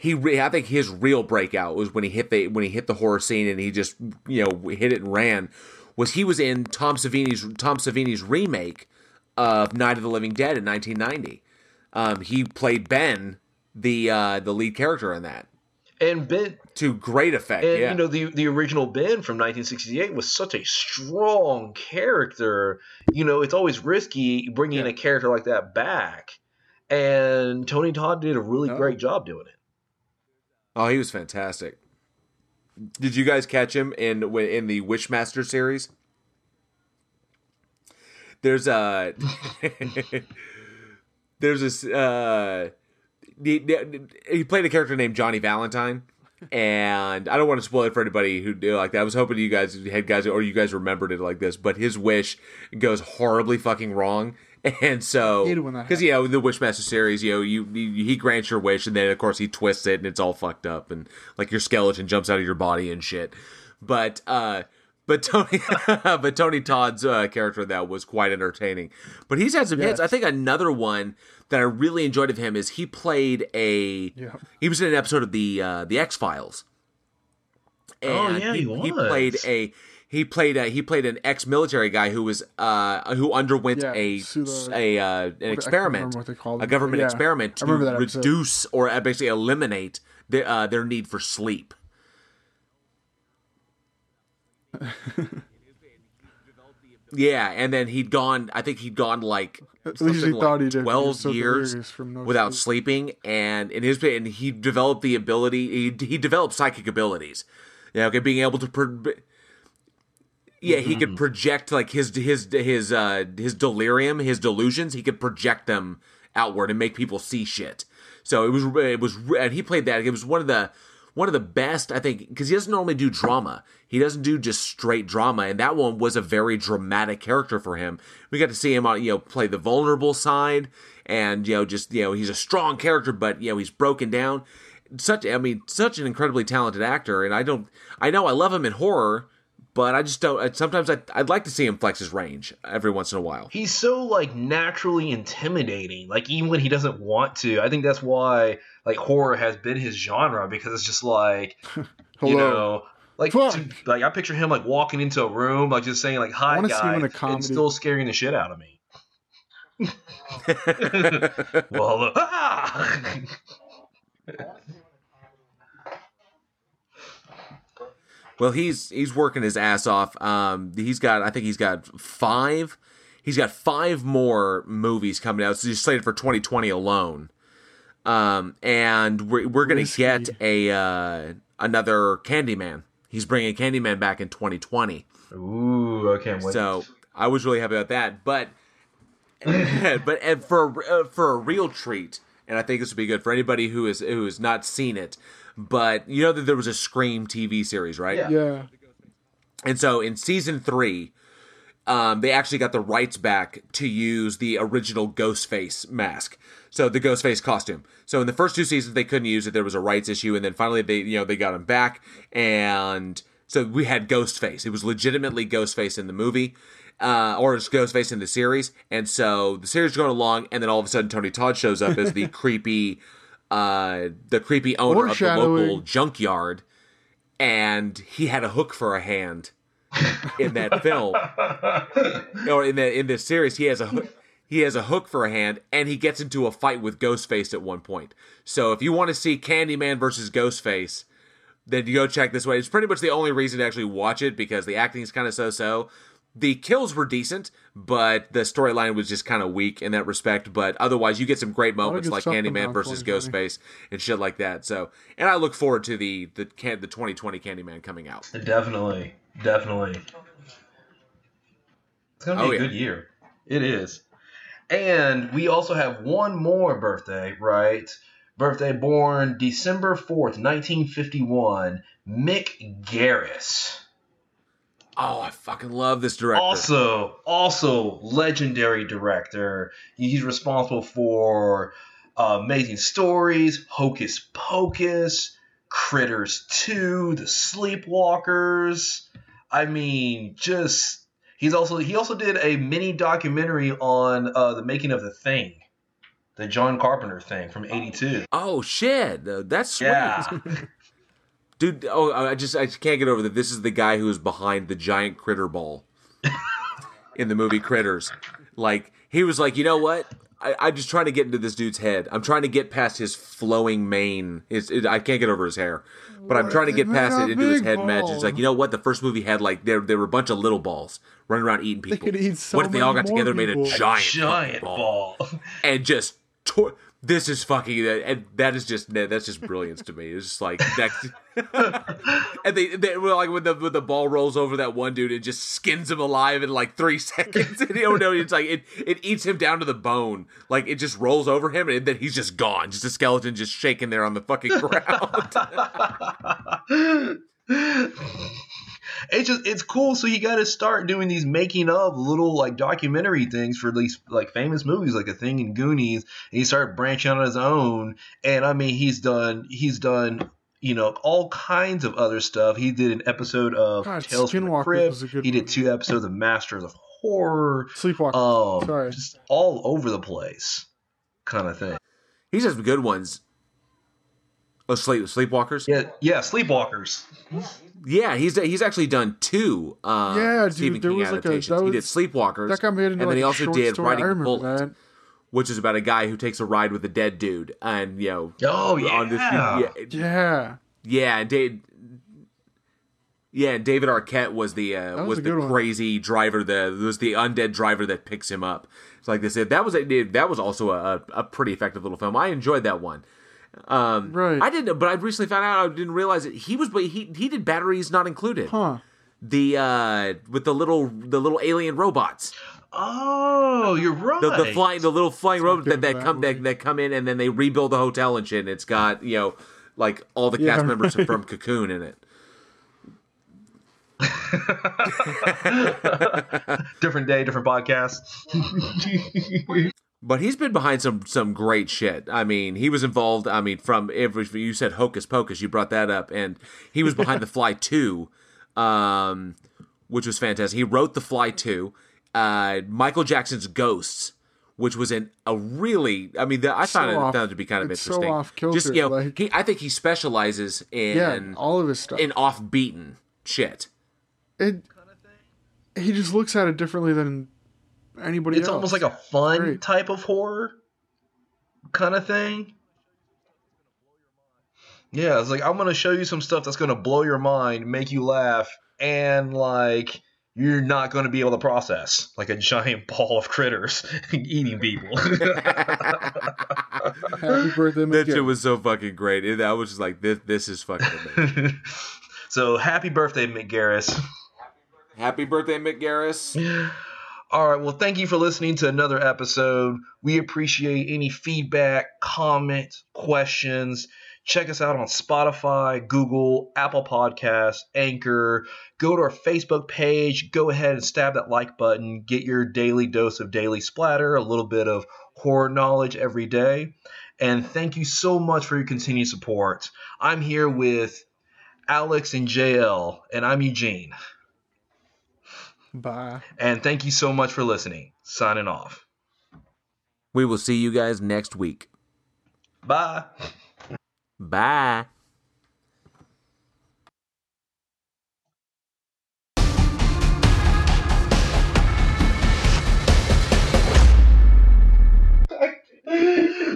he re- I think his real breakout was when he hit the when he hit the horror scene and he just you know hit it and ran was he was in Tom Savini's Tom Savini's remake of Night of the Living Dead in 1990. Um, he played Ben, the uh, the lead character in that, and Ben to great effect. And yeah. you know the the original Ben from 1968 was such a strong character. You know, it's always risky bringing yeah. a character like that back, and Tony Todd did a really oh. great job doing it. Oh, he was fantastic. Did you guys catch him in in the Wishmaster series? There's a there's this uh he, he played a character named Johnny Valentine and I don't want to spoil it for anybody who do like that. I was hoping you guys had guys or you guys remembered it like this, but his wish goes horribly fucking wrong, and so because you know the Wishmaster series, you know you, you, he grants your wish, and then of course he twists it, and it's all fucked up, and like your skeleton jumps out of your body and shit. But uh, but Tony, but Tony Todd's uh, character that was quite entertaining. But he's had some yes. hits. I think another one that I really enjoyed of him is he played a. Yeah. He was in an episode of the uh, the X Files. Oh yeah, he, he, he played a he played a, he played an ex-military guy who was uh who underwent yeah, a pseudo, a uh, an experiment a government yeah, experiment to reduce or basically eliminate the, uh, their need for sleep. yeah, and then he'd gone. I think he'd gone like at least he like thought he did. Twelve so years no without sleep. sleeping, and in his and he developed the ability. He, he developed psychic abilities. Yeah, okay, being able to. Yeah, he could mm-hmm. project like his his his uh his delirium, his delusions. He could project them outward and make people see shit. So it was it was and he played that. It was one of the one of the best I think because he doesn't normally do drama. He doesn't do just straight drama, and that one was a very dramatic character for him. We got to see him on you know play the vulnerable side, and you know just you know he's a strong character, but you know he's broken down. Such I mean such an incredibly talented actor, and I don't I know I love him in horror but I just don't. Sometimes I'd, I'd like to see him flex his range every once in a while. He's so like naturally intimidating. Like even when he doesn't want to, I think that's why like horror has been his genre because it's just like you know. Like, to, like I picture him like walking into a room, like just saying like "Hi, guys," and still scaring the shit out of me. well, ah! Well, he's he's working his ass off. Um, he's got I think he's got five. He's got five more movies coming out. So he's slated for 2020 alone. Um, and we're we're gonna get a uh, another Candyman. He's bringing Candyman back in 2020. Ooh, I can't wait. So I was really happy about that. But but and for uh, for a real treat, and I think this would be good for anybody who is who has not seen it but you know that there was a Scream TV series, right? Yeah. yeah. And so in season three, um, they actually got the rights back to use the original Ghostface mask. So the Ghostface costume. So in the first two seasons they couldn't use it. There was a rights issue, and then finally they you know they got him back, and so we had Ghostface. It was legitimately Ghostface in the movie. Uh, or it's Ghostface in the series, and so the series is going along, and then all of a sudden Tony Todd shows up as the creepy uh, the creepy owner of the local junkyard, and he had a hook for a hand in that film, or in the in this series. He has a hook. He has a hook for a hand, and he gets into a fight with Ghostface at one point. So if you want to see Candyman versus Ghostface, then you go check this way. It's pretty much the only reason to actually watch it because the acting is kind of so-so the kills were decent, but the storyline was just kind of weak in that respect. But otherwise, you get some great moments like Candyman versus Ghostface and shit like that. So, and I look forward to the the the 2020 Candyman coming out. Definitely, definitely. It's gonna be oh, a yeah. good year. It is. And we also have one more birthday, right? Birthday born December 4th, 1951, Mick Garris. Oh, I fucking love this director. Also, also legendary director. He's responsible for uh, Amazing Stories, Hocus Pocus, Critters 2, The Sleepwalkers. I mean, just he's also he also did a mini documentary on uh, the making of the Thing, the John Carpenter thing from '82. Oh shit, that's sweet. Yeah, dude. Oh, I just I just can't get over that. This is the guy who is behind the giant critter ball in the movie Critters. Like he was like, you know what? I, I'm just trying to get into this dude's head. I'm trying to get past his flowing mane. His, it, I can't get over his hair, but I'm trying to get past it into his head match. It's like you know what? The first movie had like there there were a bunch of little balls running around eating people. could eat so what if they all got many more together and made a people. giant, giant ball, ball. and just tore? This is fucking and that is just that's just brilliance to me. It's just like that. and they, they were like when the when the ball rolls over that one dude, it just skins him alive in like three seconds. And you don't know it's like it it eats him down to the bone. Like it just rolls over him, and then he's just gone. Just a skeleton just shaking there on the fucking ground. it's just it's cool. So you got to start doing these making of little like documentary things for these like famous movies, like a thing in Goonies. And he started branching out on his own. And I mean, he's done he's done you know all kinds of other stuff. He did an episode of God, Tales from the Crypt. was a good He did two episodes of Masters of Horror. Sleepwalker. Um, Sorry. just all over the place, kind of thing. he's has some good ones. Oh, sleep sleepwalkers. Yeah, yeah. Sleepwalkers. Yeah, he's he's actually done two. Uh, Yeah, dude, Stephen there King was like a- adaptations. that he did Sleepwalkers. That got made into and then he a also did story. Riding I the Bullet, that. which is about a guy who takes a ride with a dead dude, and you know, Oh yeah. on this, yeah, Yeah. yeah, and Dave, yeah, David Arquette was the uh, was was, the good one. crazy driver, the was the undead driver that picks him up. It's like they said that was a, that was also a, a pretty effective little film. I enjoyed that one. Um, Right. I didn't, but I recently found out I didn't realize it. He was, but he he did batteries not included. Huh. The uh with the little the little alien robots, Oh, you're right. the, the flying the little flying robots that, that that come that, that come in and then they rebuild the hotel and shit. And it's got you know like all the Yeah, cast members right. from Cocoon in it. different day, different podcast. But he's been behind some some great shit. I mean, he was involved. I mean, from every you said Hocus Pocus, you brought that up, and he was behind The Fly Two, um, which was fantastic. He wrote The Fly Two, uh, Michael Jackson's Ghosts, which was in a really. I mean, the, I So found it found it to be kind of it's so interesting. off kilter, Just you know, like- he, I think he specializes in Yeah. all of his stuff. in off beaten shit. it, he just looks at it differently than anybody it's else. almost like a fun Great. type of horror kind of thing. Yeah, it's like I'm gonna show you some stuff that's gonna blow your mind, make you laugh, and like you're not gonna be able to process like a giant ball of critters eating people. Happy birthday, That shit was so fucking great. It, I was just like, this this is fucking amazing. so happy birthday, Mick Garris. Happy birthday, Mick Garris. All right. Well, thank you for listening to another episode. We appreciate any feedback, comments, questions. Check us out on Spotify, Google, Apple Podcasts, Anchor. Go to our Facebook page. Go ahead and stab that like button. Get your daily dose of daily splatter, a little bit of horror knowledge every day. And thank you so much for your continued support. I'm here with Alex and JL, and I'm Eugene. Bye. And thank you so much for listening. Signing off. We will see you guys next week. Bye. Bye.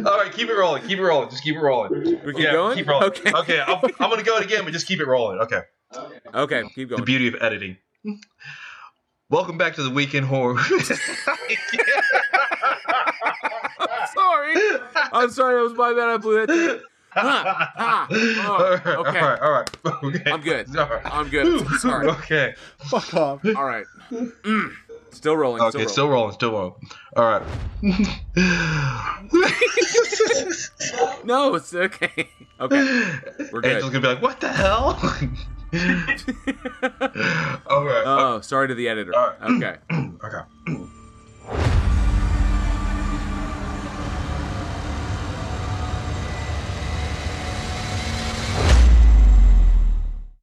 All right, keep it rolling. Keep it rolling. Just keep it rolling. We keep going? Keep rolling. Okay. Okay. I'm, I'm gonna go it again, but just keep it rolling. Okay. Okay, keep going. The going. beauty of editing. Welcome back to the Week in Horror. sorry. I'm sorry. That was my bad. I blew that. Thing. Ha, ha. Oh, all right, okay. all right, all right. Okay. I'm good. All right. I'm good. Sorry. Okay. Fuck off. All right. Mm. Still rolling. Okay. Still Still rolling. Still rolling. All right. No, it's okay. Okay. We're good. Angel's gonna be like, "What the hell?" okay. Oh, sorry to the editor. Okay. okay.